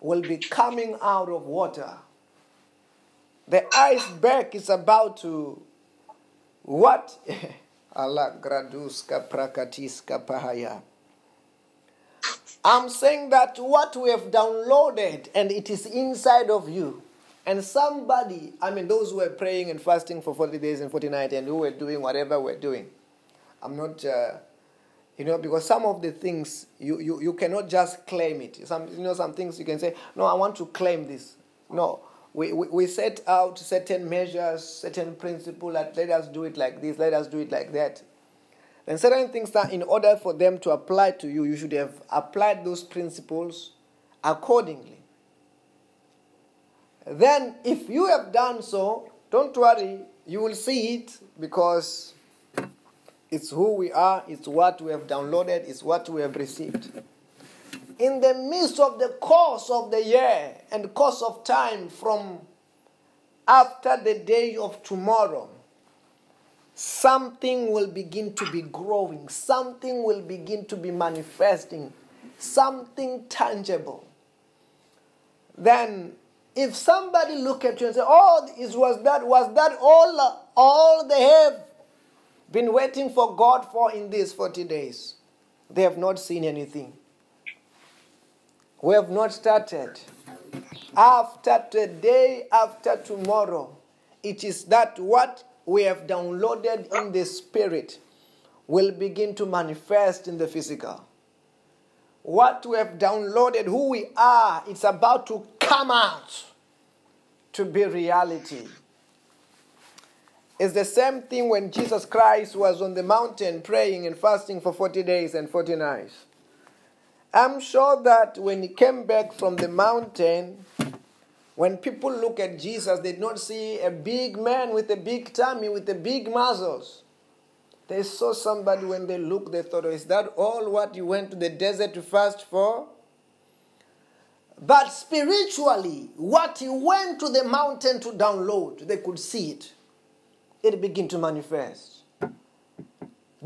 will be coming out of water. The iceberg is about to what? Allah prakatiska pahaya. I'm saying that what we have downloaded and it is inside of you. And somebody, I mean, those who were praying and fasting for 40 days and 40 nights and who were doing whatever we're doing. I'm not, uh, you know, because some of the things you, you, you cannot just claim it. Some, you know, some things you can say, no, I want to claim this. No, we, we, set out certain measures, certain principles that let us do it like this, let us do it like that. Then certain things that in order for them to apply to you, you should have applied those principles accordingly. Then, if you have done so, don't worry, you will see it because it's who we are, it's what we have downloaded, it's what we have received. In the midst of the course of the year and course of time from after the day of tomorrow, something will begin to be growing, something will begin to be manifesting, something tangible. Then if somebody look at you and say, "Oh, it was that was that all all they have been waiting for God for in these 40 days?" They have not seen anything. We have not started. After today, after tomorrow, it is that what we have downloaded in the spirit will begin to manifest in the physical. What we have downloaded, who we are, it's about to come out to be reality. It's the same thing when Jesus Christ was on the mountain praying and fasting for 40 days and 40 nights. I'm sure that when he came back from the mountain, when people look at Jesus, they don't see a big man with a big tummy, with the big muscles. They saw somebody when they looked, they thought, is that all what you went to the desert to fast for? But spiritually, what he went to the mountain to download, they could see it. It began to manifest.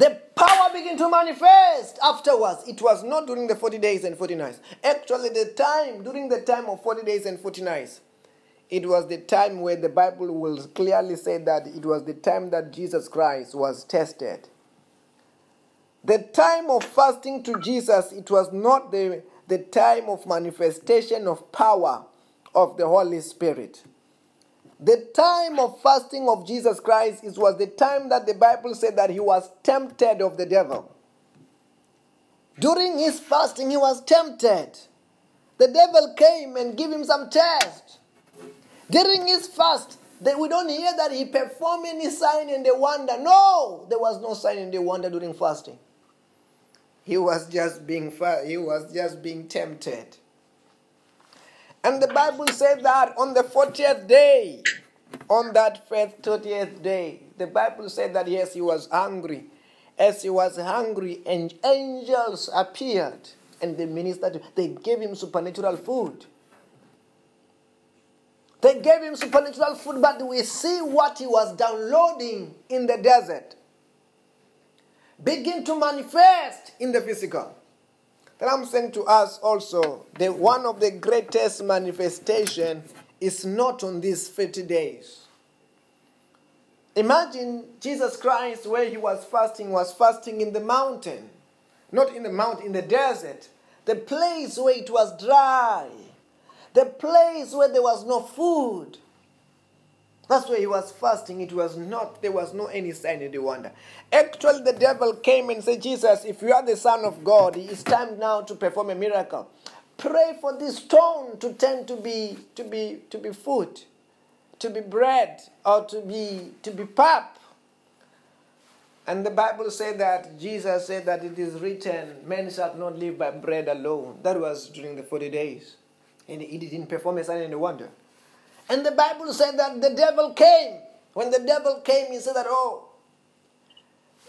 The power began to manifest afterwards. It was not during the 40 days and 40 nights. Actually, the time, during the time of 40 days and 40 nights, it was the time where the Bible will clearly say that it was the time that Jesus Christ was tested. The time of fasting to Jesus, it was not the, the time of manifestation of power of the Holy Spirit. The time of fasting of Jesus Christ it was the time that the Bible said that he was tempted of the devil. During his fasting, he was tempted. The devil came and gave him some test. During his fast, they, we don't hear that he performed any sign and the wonder. No, there was no sign and the wonder during fasting. He was just being he was just being tempted. And the Bible said that on the 40th day, on that first 30th day, the Bible said that yes, he was hungry. As he was hungry, and angels appeared and they ministered. They gave him supernatural food. They gave him supernatural food, but we see what he was downloading in the desert begin to manifest in the physical. Then I'm saying to us also that one of the greatest manifestation is not on these 50 days. Imagine Jesus Christ, where he was fasting, was fasting in the mountain, not in the mountain, in the desert, the place where it was dry, the place where there was no food. That's why he was fasting. It was not, there was no any sign the wonder. Actually, the devil came and said, Jesus, if you are the Son of God, it's time now to perform a miracle. Pray for this stone to turn to be to be to be food, to be bread, or to be to be pap. And the Bible said that Jesus said that it is written, men shall not live by bread alone. That was during the 40 days. And he didn't perform a sign and a wonder. And the Bible said that the devil came. When the devil came, he said that, oh,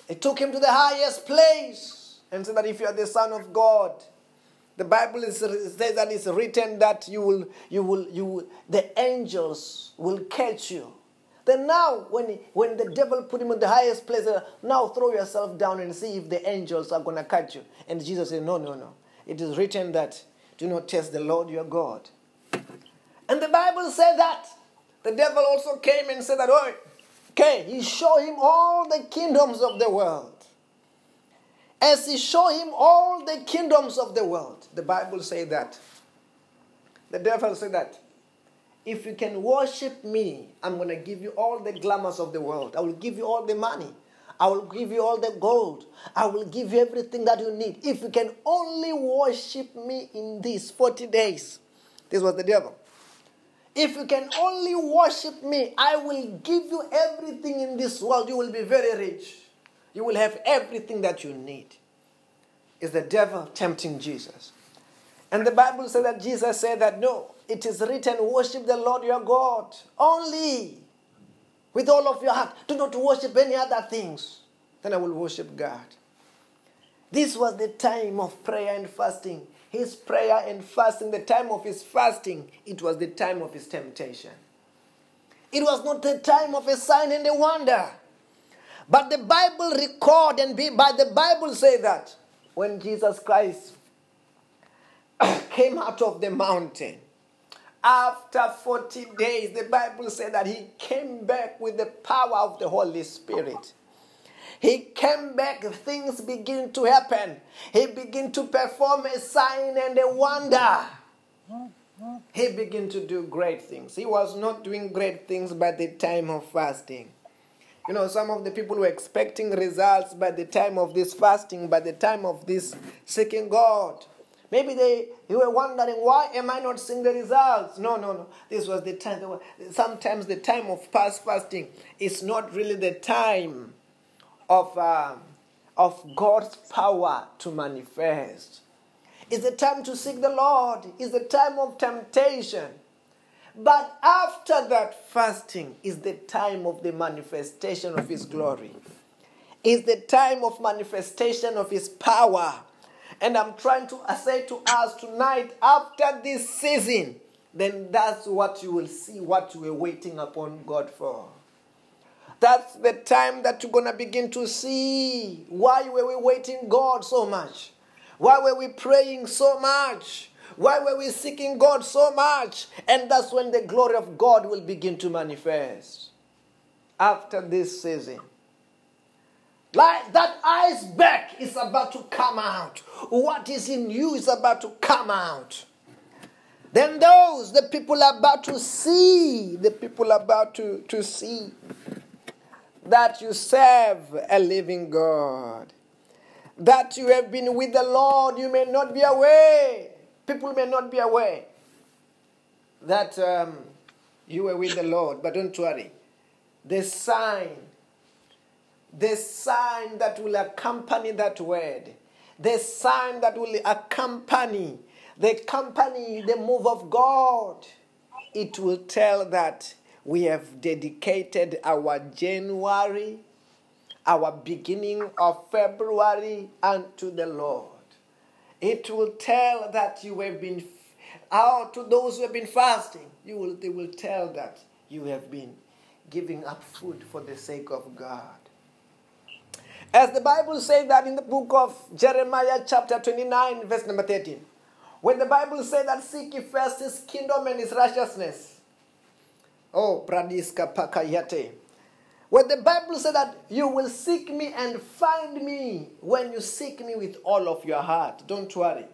he took him to the highest place and said that if you are the Son of God, the Bible is, says that it's written that you will, you will, you will, the angels will catch you. Then now, when, when the devil put him in the highest place, uh, now throw yourself down and see if the angels are going to catch you. And Jesus said, no, no, no. It is written that do not test the Lord your God. And the Bible said that. The devil also came and said that, oh, okay, he showed him all the kingdoms of the world. As he showed him all the kingdoms of the world, the Bible said that. The devil said that. If you can worship me, I'm going to give you all the glamours of the world. I will give you all the money. I will give you all the gold. I will give you everything that you need. If you can only worship me in these 40 days. This was the devil. If you can only worship me, I will give you everything in this world. You will be very rich. You will have everything that you need. Is the devil tempting Jesus? And the Bible said that Jesus said that no, it is written, worship the Lord your God only with all of your heart. Do not worship any other things. Then I will worship God. This was the time of prayer and fasting his prayer and fasting, the time of his fasting, it was the time of his temptation. It was not the time of a sign and a wonder. But the Bible record and be, by the Bible say that when Jesus Christ came out of the mountain, after 40 days, the Bible said that he came back with the power of the Holy Spirit. He came back, things begin to happen. He began to perform a sign and a wonder. He began to do great things. He was not doing great things by the time of fasting. You know, some of the people were expecting results by the time of this fasting, by the time of this seeking God. Maybe they, they were wondering, why am I not seeing the results? No, no, no. This was the time. Sometimes the time of past fasting is not really the time of, uh, of God's power to manifest. It's the time to seek the Lord. It's the time of temptation. But after that fasting is the time of the manifestation of His glory. Is the time of manifestation of His power. And I'm trying to say to us tonight, after this season, then that's what you will see, what you were waiting upon God for. That's the time that you're going to begin to see why were we waiting God so much? Why were we praying so much? Why were we seeking God so much? And that's when the glory of God will begin to manifest after this season. Like that iceberg is about to come out. What is in you is about to come out. Then those, the people are about to see, the people are about to, to see that you serve a living God. That you have been with the Lord, you may not be aware. People may not be aware that um, you were with the Lord, but don't worry. The sign, the sign that will accompany that word, the sign that will accompany the company, the move of God, it will tell that we have dedicated our January, our beginning of February unto the Lord. It will tell that you have been out to those who have been fasting. You will, they will tell that you have been giving up food for the sake of God. As the Bible says that in the book of Jeremiah, chapter 29, verse number 13. When the Bible says that seek ye first his kingdom and his righteousness. Oh, Pradiska Pakayate. When the Bible says that you will seek me and find me when you seek me with all of your heart. Don't worry.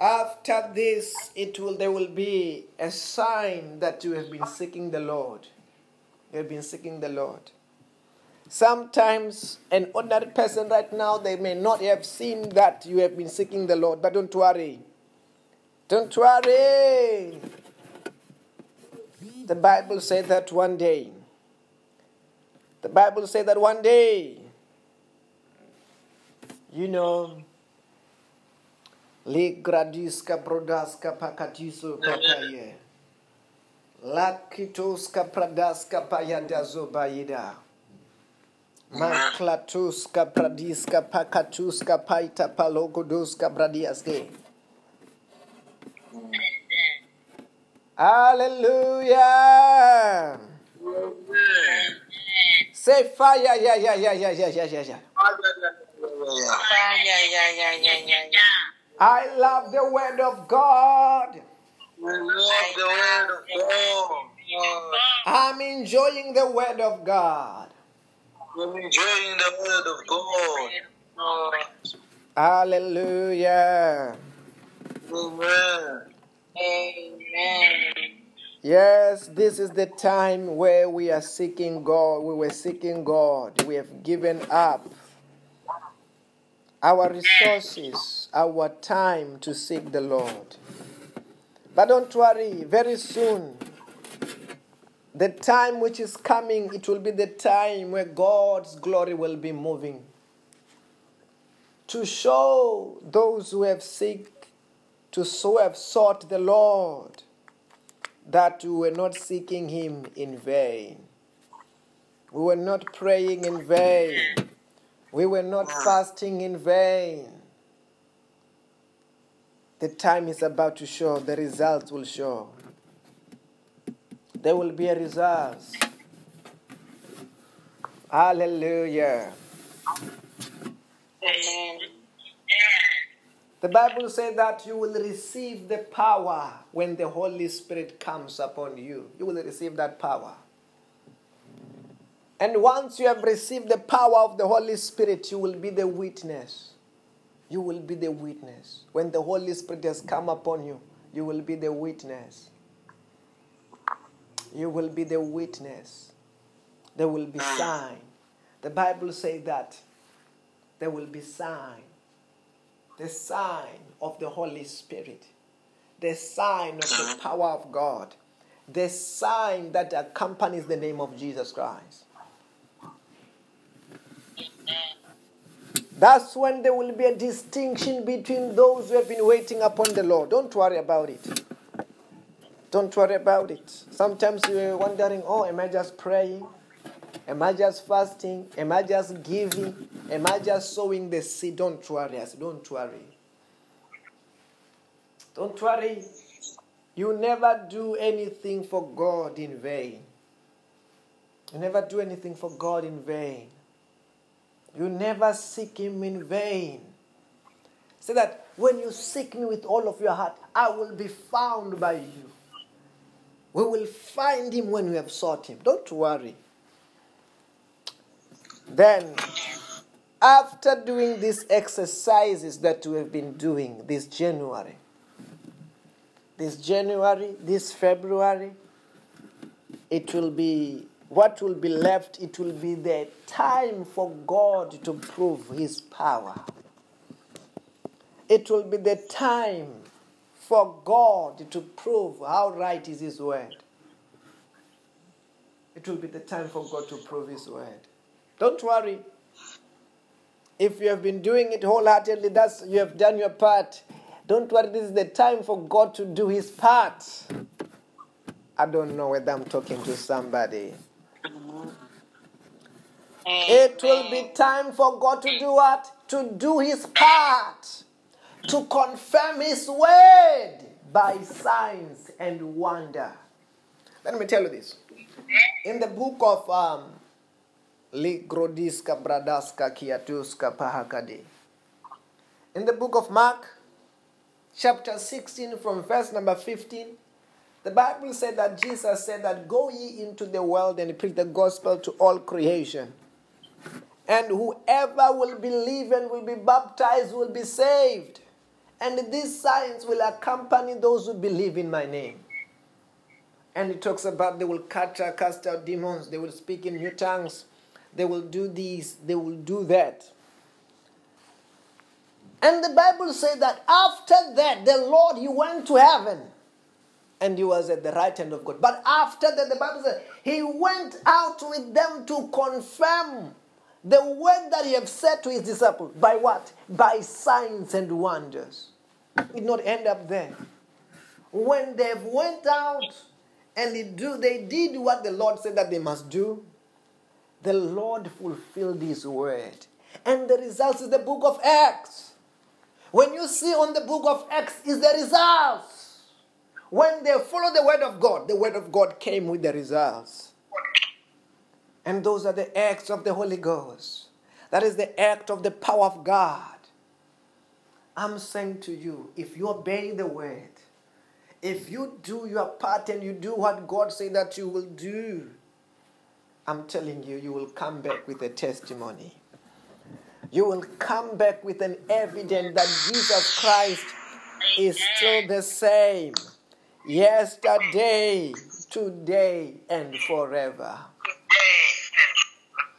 After this, it will there will be a sign that you have been seeking the Lord. You have been seeking the Lord. Sometimes an ordinary person right now, they may not have seen that you have been seeking the Lord, but don't worry. Don't worry. The Bible said that one day, the Bible said that one day, you know, Le gradiska brodaska pakatiso pakaye. Lakitoska pradaska payadazo bayida. Maklatuska pradiska pakatuska paita palogoduska bradiaske. Hallelujah. Say fire, yeah, yeah, yeah, yeah, yeah, yeah, yeah, yeah. Yeah, yeah, yeah, yeah, yeah, yeah, yeah. I love the word of God. We love the word of God. I'm enjoying the word of God. I'm enjoying the word of God. Hallelujah. Amen. Amen. Yes, this is the time where we are seeking God. We were seeking God. We have given up our resources, our time to seek the Lord. But don't worry, very soon, the time which is coming, it will be the time where God's glory will be moving. To show those who have seek, to so have sought the Lord, that we were not seeking Him in vain. We were not praying in vain. We were not fasting in vain. The time is about to show, the results will show. There will be a result. Hallelujah. Amen. The Bible says that you will receive the power when the Holy Spirit comes upon you. You will receive that power. And once you have received the power of the Holy Spirit, you will be the witness. You will be the witness. When the Holy Spirit has come upon you, you will be the witness. You will be the witness. There will be sign. The Bible says that there will be sign. The sign of the Holy Spirit. The sign of the power of God. The sign that accompanies the name of Jesus Christ. That's when there will be a distinction between those who have been waiting upon the Lord. Don't worry about it. Don't worry about it. Sometimes you're wondering, oh, am I just praying? Am I just fasting? Am I just giving? Am I just sowing the seed? Don't worry. Said, don't worry. Don't worry. You never do anything for God in vain. You never do anything for God in vain. You never seek Him in vain. Say that when you seek me with all of your heart, I will be found by you. We will find him when we have sought him. Don't worry. Then, after doing these exercises that we have been doing this January, this January, this February, it will be what will be left, it will be the time for God to prove his power. It will be the time for God to prove how right is his word. It will be the time for God to prove his word. Don't worry. If you have been doing it wholeheartedly, that's you have done your part. Don't worry, this is the time for God to do his part. I don't know whether I'm talking to somebody. It will be time for God to do what? To do his part. To confirm his word by signs and wonder. Let me tell you this. In the book of um, Ligrodiska Bradaska Kiatuska. In the book of Mark, chapter 16, from verse number 15, the Bible said that Jesus said that go ye into the world and preach the gospel to all creation. And whoever will believe and will be baptized will be saved. And these signs will accompany those who believe in my name. And it talks about they will cast, cast out demons, they will speak in new tongues, they will do this, they will do that. And the Bible said that after that, the Lord, he went to heaven and he was at the right hand of God. But after that, the Bible said he went out with them to confirm the word that he had said to his disciples. By what? By signs and wonders. It did not end up there. When they went out and they, do, they did what the Lord said that they must do, the Lord fulfilled his word. And the result is the book of Acts. When you see on the book of Acts is the results. When they follow the word of God, the word of God came with the results. And those are the acts of the Holy Ghost. That is the act of the power of God. I'm saying to you, if you obey the word, if you do your part and you do what God said that you will do, I'm telling you, you will come back with a testimony. You will come back with an evidence that Jesus Christ is still the same yesterday, today, and forever.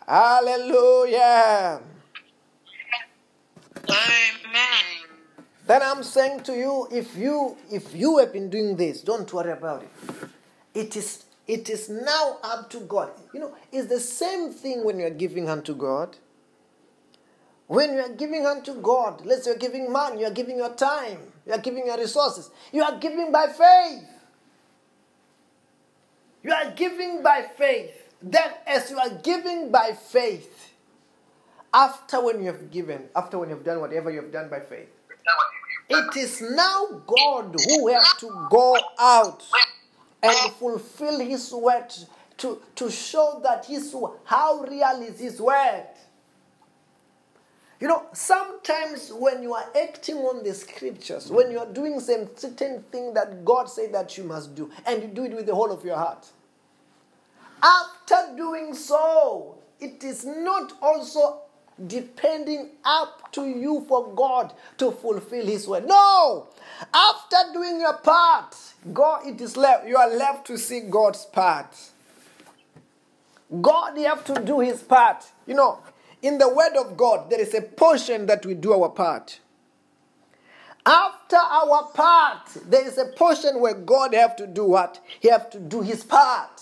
Hallelujah. Amen. Then I'm saying to you, if you if you have been doing this, don't worry about it. It is it is now up to God. You know, it's the same thing when you are giving unto God. When you are giving unto God, let's say you're giving money, you are giving your time, you are giving your resources, you are giving by faith. You are giving by faith. Then, as you are giving by faith, after when you have given, after when you have done whatever you have done by faith, it is now God who has to go out and fulfill His word to, to show that His how real is His word. You know, sometimes when you are acting on the scriptures, when you are doing some certain thing that God said that you must do, and you do it with the whole of your heart, after doing so, it is not also depending up to you for God to fulfill His word. No! After doing your part, God, it is left. You are left to see God's part. God, you have to do His part. You know, in the Word of God, there is a portion that we do our part. After our part, there is a portion where God have to do what? He have to do His part.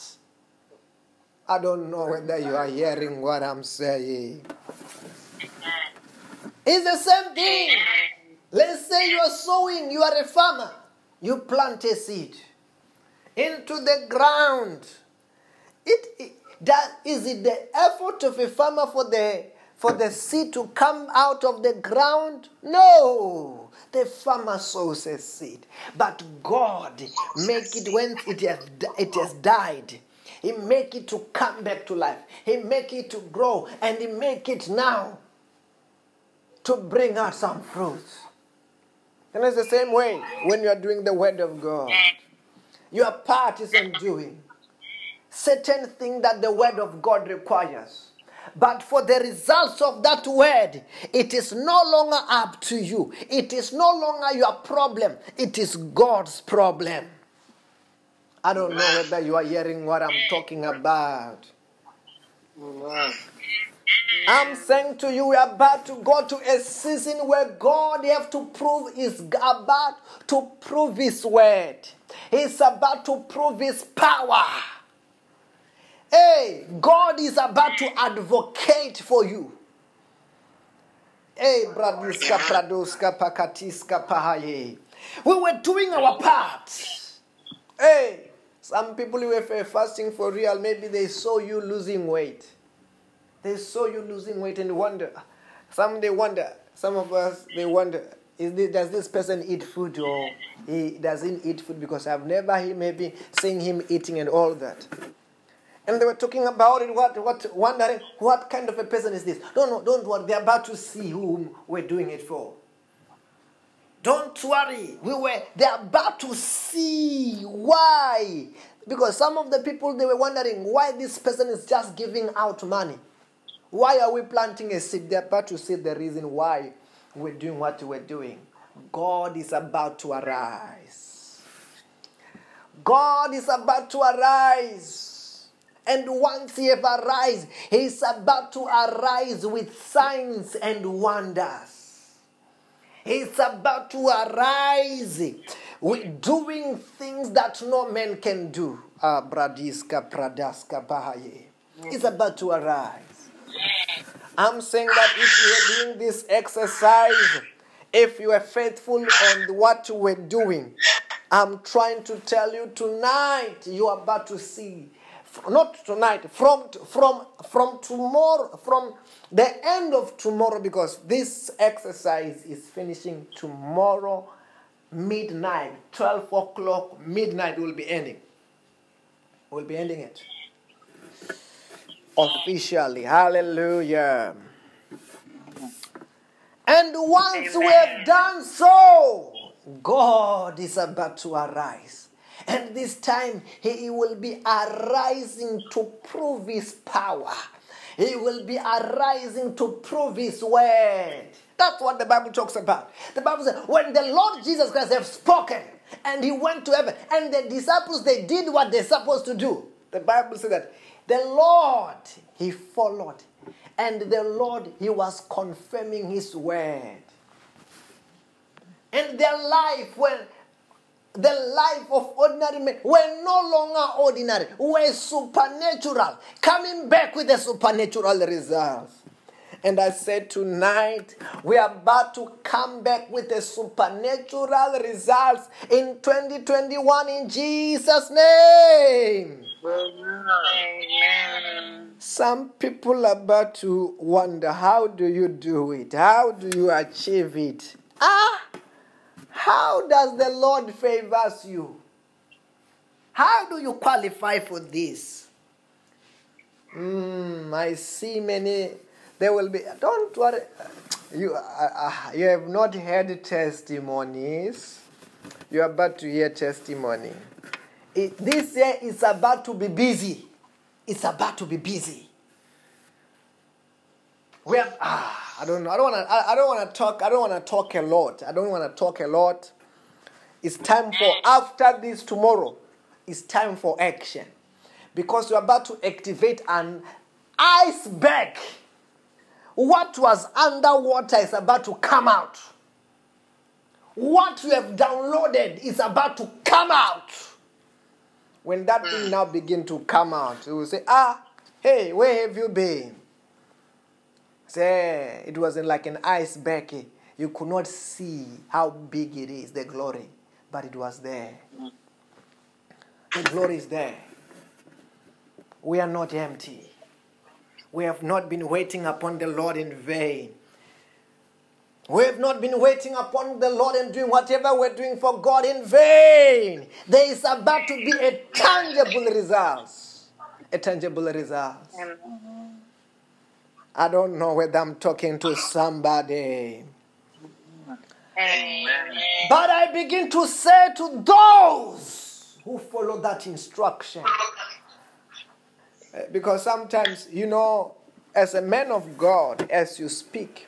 I don't know whether you are hearing what I'm saying. It's the same thing. Let's say you are sowing, you are a farmer. You plant a seed into the ground. It, it that is it the effort of a farmer for the for the seed to come out of the ground? No. The farmer sows a seed. But God make it when it has it has died. He make it to come back to life. He make it to grow and he make it now to bring out some fruits. And it's the same way when you are doing the word of God. Your part is in doing certain thing that the word of God requires. But for the results of that word, it is no longer up to you. It is no longer your problem. It is God's problem. I don't know whether you are hearing what I'm talking about. I'm saying to you, we are about to go to a season where God have to prove is about to prove His word. He's about to prove His power. Hey, God is about to advocate for you. Hey, bradiska pradoska pakatiska pahaye. We were doing our part. Hey, some people were fasting for real. Maybe they saw you losing weight. They saw you losing weight and wonder. Some they wonder. Some of us they wonder. Is this, does this person eat food or he doesn't eat food? Because I've never he maybe seen him eating and all that. And they were talking about it, what, what, wondering what kind of a person is this? No, no, don't worry. They're about to see whom we're doing it for. Don't worry. We were they're about to see why. Because some of the people they were wondering why this person is just giving out money. Why are we planting a seed? They're about to see the reason why we're doing what we're doing. God is about to arise. God is about to arise. And once he have arise, he's about to arise with signs and wonders. He's about to arise with doing things that no man can do. Ah, bradiska pradaska bahaye. He's about to arise. I'm saying that if you are doing this exercise, if you are faithful on what you were doing, I'm trying to tell you tonight you are about to see not tonight from from from tomorrow from the end of tomorrow because this exercise is finishing tomorrow midnight. 12 o'clock midnight will be ending. We'll be ending it officially hallelujah and once we have done so god is about to arise and this time he will be arising to prove his power. He will be arising to prove his word. That's what the Bible talks about. The Bible says, when the Lord Jesus Christ have spoken and he went to heaven, and the disciples they did what they're supposed to do. The Bible says that the Lord he followed, and the Lord he was confirming his word. And their life when the life of ordinary men were no longer ordinary, were supernatural, coming back with the supernatural results. And I said tonight, we are about to come back with the supernatural results in 2021 in Jesus' name. Amen. Some people are about to wonder how do you do it? How do you achieve it? Ah! How does the Lord favors you? How do you qualify for this? Mm, I see many. There will be. Don't worry. You, uh, uh, you have not heard testimonies. You are about to hear testimony. It, this year is about to be busy. It's about to be busy. We have ah, I don't know. I don't want to. I, I don't want to talk. I don't want to talk a lot. I don't want to talk a lot. It's time for after this tomorrow. It's time for action, because we're about to activate an iceberg. What was underwater is about to come out. What you have downloaded is about to come out. When that thing now begin to come out, you will say, Ah, hey, where have you been? Say it wasn't like an iceberg. You could not see how big it is, the glory, but it was there. The glory is there. We are not empty. We have not been waiting upon the Lord in vain. We have not been waiting upon the Lord and doing whatever we're doing for God in vain. There is about to be a tangible result. A tangible result. I don't know whether I'm talking to somebody. But I begin to say to those who follow that instruction, because sometimes, you know, as a man of God, as you speak,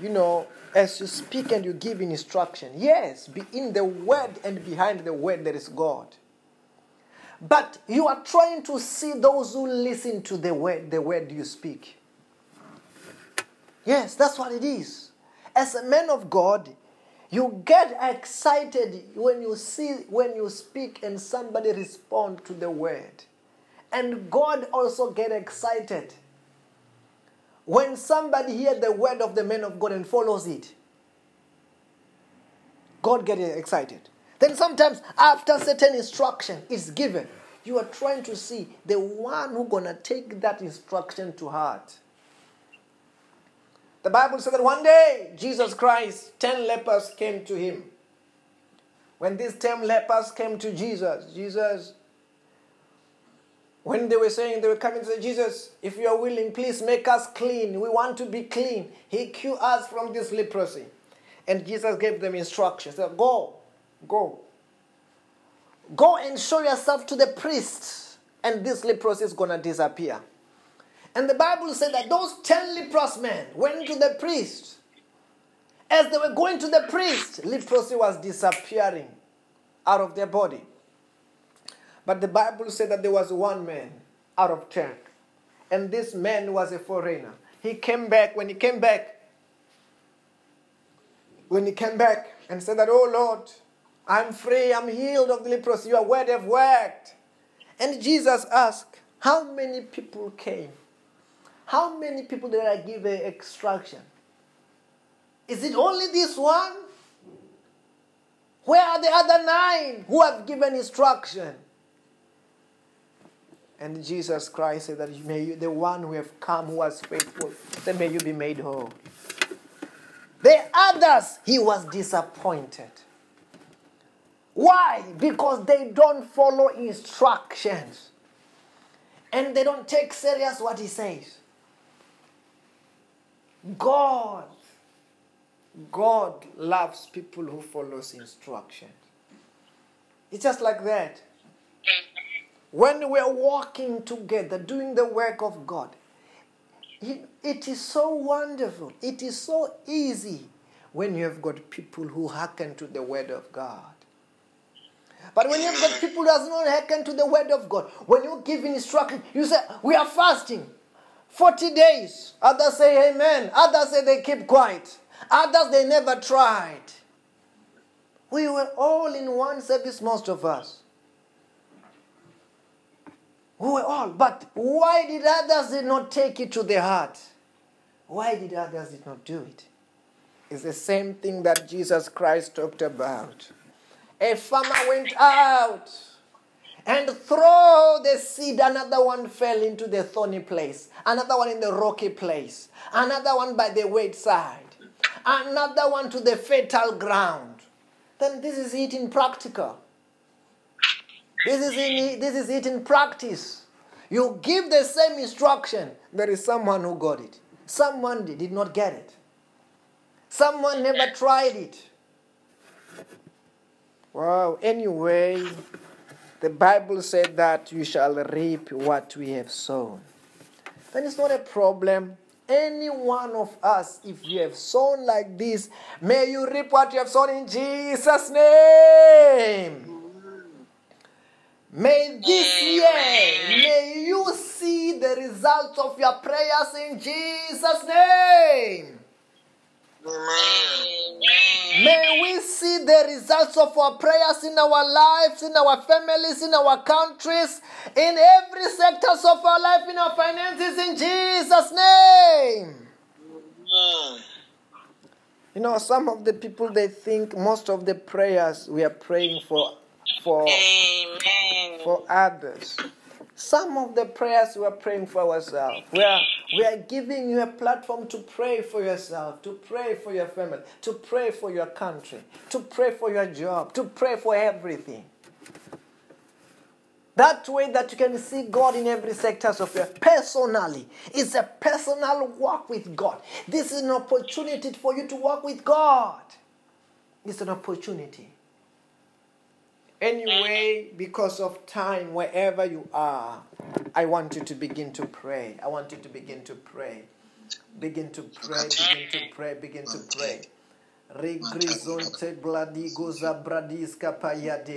you know, as you speak and you give instruction, yes, be in the word and behind the word there is God. But you are trying to see those who listen to the word, the word you speak. Yes, that's what it is. As a man of God, you get excited when you see when you speak and somebody respond to the word. And God also get excited when somebody hears the word of the man of God and follows it. God get excited. Then sometimes after certain instruction is given, you are trying to see the one who gonna take that instruction to heart. The Bible said that one day Jesus Christ, ten lepers came to him. When these ten lepers came to Jesus, Jesus, when they were saying they were coming to say, Jesus, if you are willing, please make us clean. We want to be clean. He cure us from this leprosy. And Jesus gave them instructions. Said, go, go. Go and show yourself to the priest, and this leprosy is going to disappear. And the Bible said that those 10 leprous men went to the priest. As they were going to the priest, leprosy was disappearing out of their body. But the Bible said that there was one man out of 10. And this man was a foreigner. He came back. When he came back, when he came back and said that, Oh Lord, I'm free, I'm healed of the leprosy, your word have worked. And Jesus asked, How many people came? How many people did I give an extraction? Is it only this one? Where are the other nine who have given instruction? And Jesus Christ said that may the one who have come who was faithful, then may you be made whole. The others, he was disappointed. Why? Because they don't follow instructions. And they don't take serious what he says. God, God loves people who follows instructions. It's just like that. Mm-hmm. When we're walking together, doing the work of God, it, is so wonderful. It is so easy when you have got people who hearken to the word of God. But when you've got people who does not hearken to the word of God, when you give instruction, you say, We are fasting 40 days. Others say amen. Others say they keep quiet. Others they never tried. We were all in one service, most of us. We were all. But why did others did not take it to the heart? Why did others did not do it? It's the same thing that Jesus Christ talked about. A farmer went out and throw the seed. Another one fell into the thorny place. Another one in the rocky place. Another one by the wayside. Another one to the fatal ground. Then this is it in practical. This is, in, this is it in practice. You give the same instruction. There is someone who got it. Someone did not get it. Someone never tried it. Wow. Anyway, the Bible said that you shall reap what we have sown. Then it's not a problem. Any one of us, if you have sown like this, may you reap what you have sown in Jesus' name. May this year, may you see the results of your prayers in Jesus' name. Amen. May we see the results of our prayers in our lives, in our families, in our countries, in every sectors of our life, in our finances, in Jesus' name. Amen. You know, some of the people they think most of the prayers we are praying for for Amen. for others. Some of the prayers we are praying for ourselves. We are, we are giving you a platform to pray for yourself, to pray for your family, to pray for your country, to pray for your job, to pray for everything. That way that you can see God in every sectors of your personally. It's a personal walk with God. This is an opportunity for you to walk with God. It's an opportunity. Anyway, because of time, wherever you are, I want you to begin to pray. I want you to begin to pray. Begin to pray, begin to pray, begin to pray. Regrizonte gladigoza bradiska payade.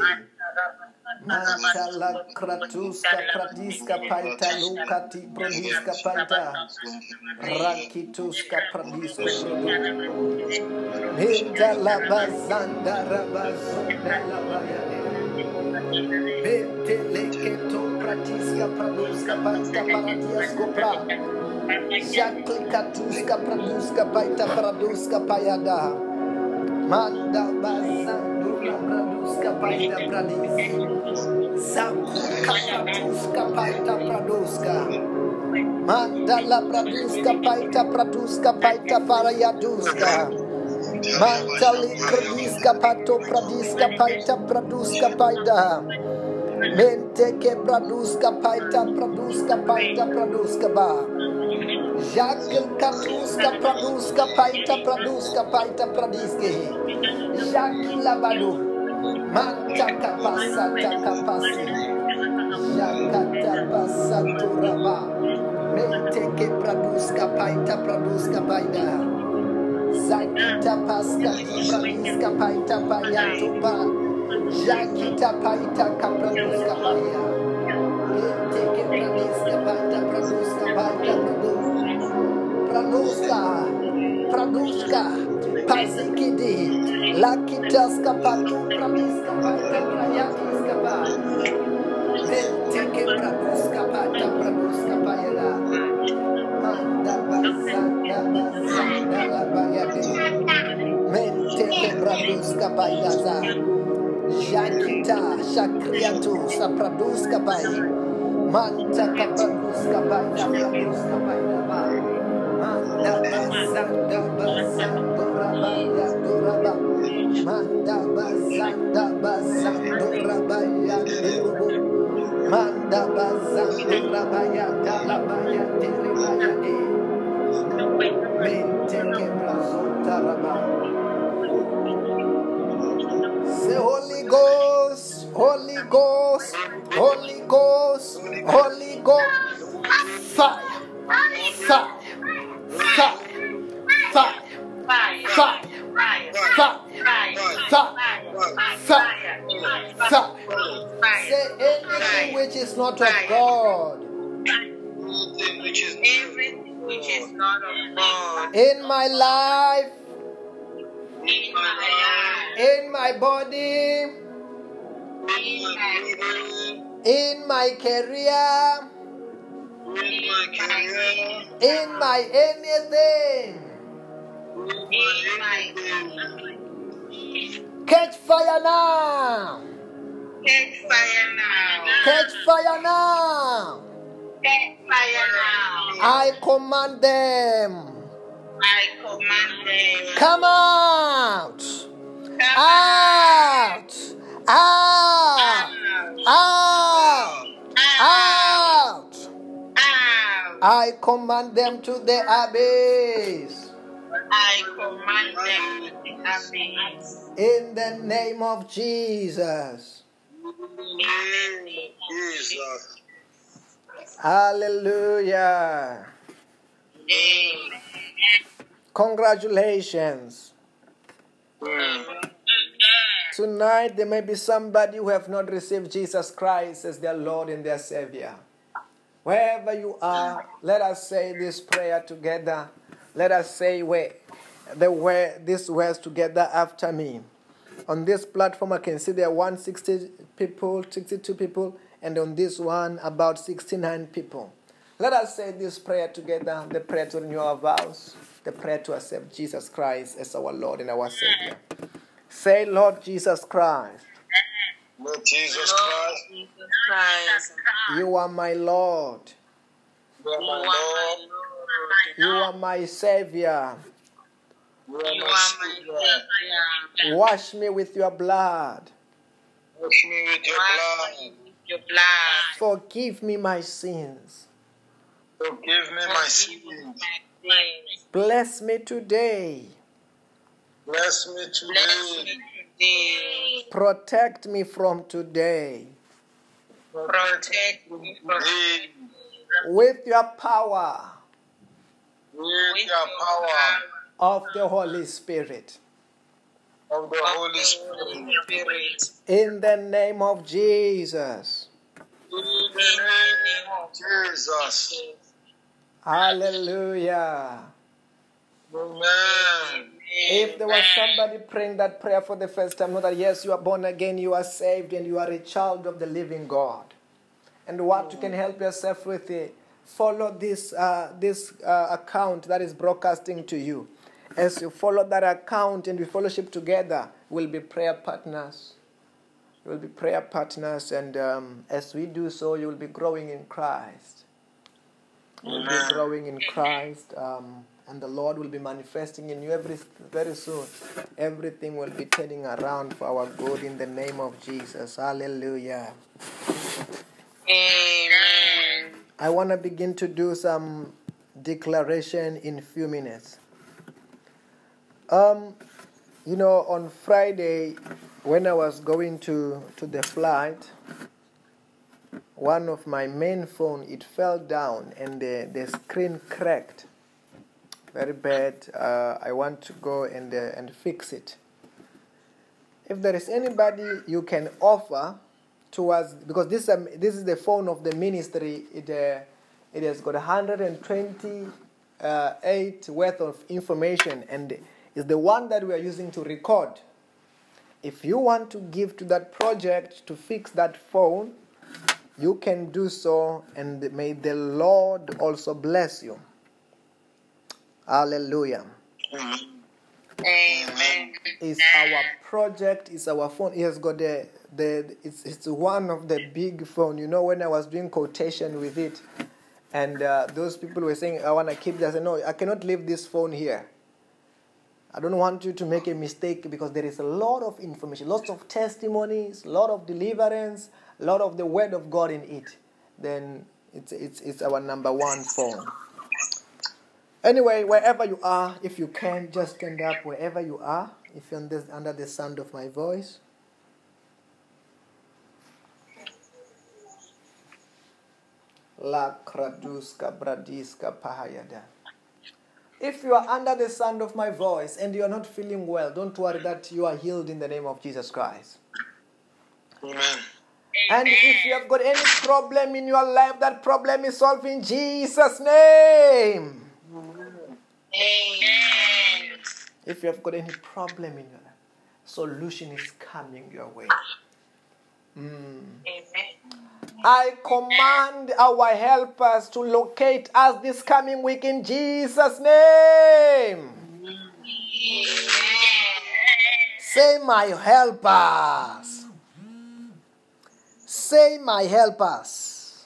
Mantala kratuska pradiska paita lukati brodiska paita. Rakituska pradiska Minta la bazanda rabazunda Pratisca pradusca, pratisca paradiasco pra Jatica tusca, pradusca, paita pradusca, paiada Manda basandura, pradusca, paita pradis Zacuca pradusca, paita pradusca Manda la pradusca, paita pradusca, paita paraiadusca Mantali kradiska pato pradiska paita praduska paita. Mente ke praduska paita praduska paita praduska ba. Jakil katuska praduska paita praduska paita pradiske. Jakila badu. Manta kapasa takapasi. Jakata pasa turaba. Mente ke praduska paita praduska paita. Zakita paska kibaluska paita payatupa. Jakita paita kapaluska paya. Inteke pranuska paita pranuska paita pranu. Pranuska, pranuska, pazikidi. Lakitaska patu pranuska paita prayatuska pa. Inteke pranuska paita pranuska payana. Praduska Payaza, Shakita, Shakriatu, Sapraduska Pay, Manta Kapaduska Pata, Praduska Payada. Manda basanda basando rabaya duraba. Manda basanda basando rabaya durubu. Manda basando rabaya dalabaya diribaya de. Say Holy Ghost, Holy Ghost, Holy Ghost, Holy Ghost, fire, fire. Fire. Fire. Fire. Fire. Fire. Fire. Fire. Fire. Say anything which is not of God. Anything which is Everything which is not of God In my life, in my life, in my body, in my in my career, in my career, in my anything. in my Catch fire now. catch fire now. Catch fire now. Catch fire now. I command them. I command them. Come out. Come Out. Out. Out. Out. out. I command them to the abyss. I command them to the abyss. In the name of Jesus. in Jesus. Hallelujah. Amen. Congratulations. Tonight there may be somebody who have not received Jesus Christ as their Lord and their Savior. Wherever you are, let us say this prayer together. Let us say where the word these words together after me. On this platform, I can see there are 160 people, 62 people, and on this one, about 69 people. Let us say this prayer together the prayer to renew our vows, the prayer to accept Jesus Christ as our Lord and our Savior. Say, Lord Jesus Christ, Lord Jesus Lord Christ, Jesus Christ, you are my Lord, you are my Lord, Lord. you are my Savior. you are my Savior. Savior. Wash me with your blood. Wash me with your blood. Me with your blood. Forgive me my sins. Forgive me my sins. Bless me today. Bless me today. me today. Protect me from today. Protect me from Today, With your power with your power of the Holy Spirit. Of the Holy. Spirit. In the name of Jesus. In the name of Jesus. Hallelujah. Amen. If there was somebody praying that prayer for the first time, know that yes, you are born again, you are saved, and you are a child of the living God. And what you can help yourself with it, follow this, uh, this uh, account that is broadcasting to you. As you follow that account and we fellowship together, we'll be prayer partners. We'll be prayer partners, and um, as we do so, you will be growing in Christ. You'll be growing in Christ, um, and the Lord will be manifesting in you every very soon. Everything will be turning around for our good in the name of Jesus. Hallelujah. Amen. I want to begin to do some declaration in a few minutes. Um, you know, on Friday, when I was going to, to the flight, one of my main phone it fell down and the, the screen cracked very bad. Uh, I want to go and uh, and fix it. If there is anybody you can offer towards because this um, this is the phone of the ministry. It uh, it has got 128 worth of information and is the one that we are using to record. If you want to give to that project to fix that phone, you can do so, and may the Lord also bless you. Hallelujah. Amen. Is our project, is our phone. It has got the the it's it's one of the big phone. You know, when I was doing quotation with it, and uh, those people were saying, "I want to keep this." I said, "No, I cannot leave this phone here." I don't want you to make a mistake because there is a lot of information, lots of testimonies, a lot of deliverance, a lot of the word of God in it. Then it's it's it's our number one phone. Anyway, wherever you are, if you can, just stand up wherever you are. If you're under, under the sound of my voice. La kraduska bradiska pahayada. If you are under the sound of my voice and you are not feeling well, don't worry that you are healed in the name of Jesus Christ. Amen. And if you have got any problem in your life, that problem is solved in Jesus' name. Amen. If you have got any problem in your life, solution is coming your way. Mm. Amen. I command our helpers to locate us this coming week in Jesus' name. Say, my helpers. Say, my helpers.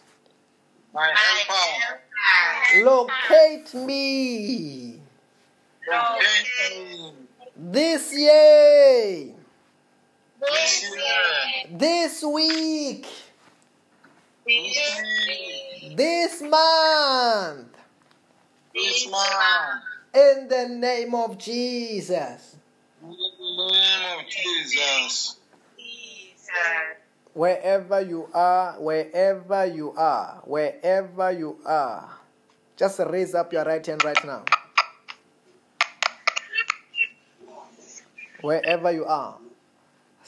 My helper. Locate me Locate me this year, this year, this week, this month, this month. in the name of Jesus. In the name of Jesus. Wherever you are, wherever you are, wherever you are, just raise up your right hand right now. Wherever you are.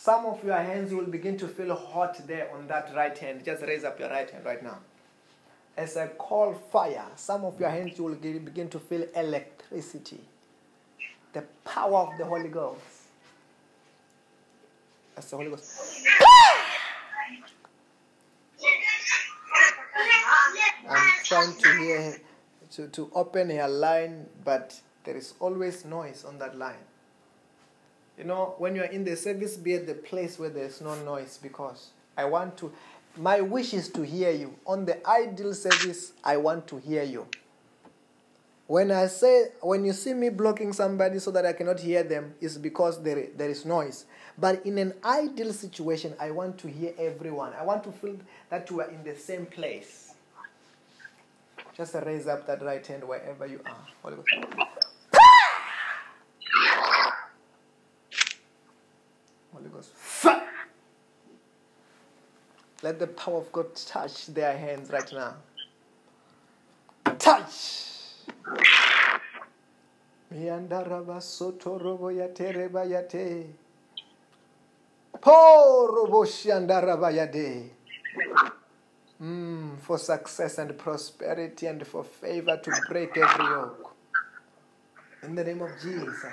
Some of your hands will begin to feel hot there on that right hand. Just raise up your right hand right now. As I call fire, some of your hands will begin to feel electricity. The power of the Holy Ghost. That's the Holy Ghost. I'm trying to hear to, to open her line, but there is always noise on that line. You know, when you're in the service, be at the place where there's no noise because I want to, my wish is to hear you. On the ideal service, I want to hear you. When I say, when you see me blocking somebody so that I cannot hear them, it's because there, there is noise. But in an ideal situation, I want to hear everyone. I want to feel that you are in the same place. Just raise up that right hand wherever you are. Holy Ghost. Let the power of God touch their hands right now. Touch. Mm, for success and prosperity and for favor to break every yoke. In the name of Jesus.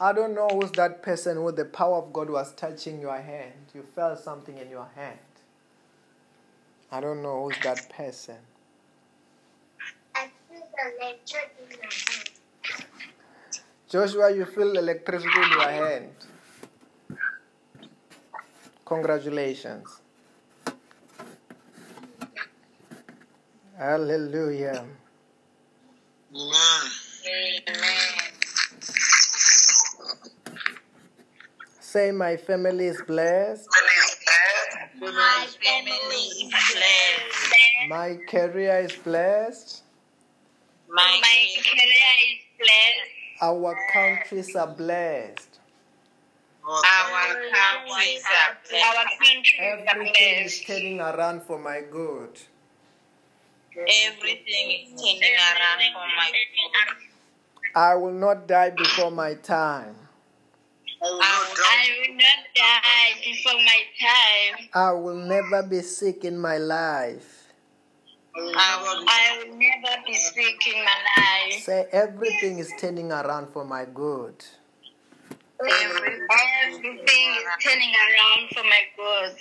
I don't know who's that person who the power of God was touching your hand. You felt something in your hand. I don't know who's that person. I feel the electric in my hand. Joshua, you feel electricity in your hand. Congratulations. Hallelujah. Amen. Amen. Say, my family is blessed. My family is blessed. My career is blessed. My career is blessed. Our countries are blessed. Our countries are blessed. Everything is turning around for my good. Everything is turning around for my good. I will not die before my time. I will not die. I will not die before my time. I will never be sick in my life. I will never be I will never be sick in my life. Say, everything is turning around for my good. Every, everything is turning around for my good.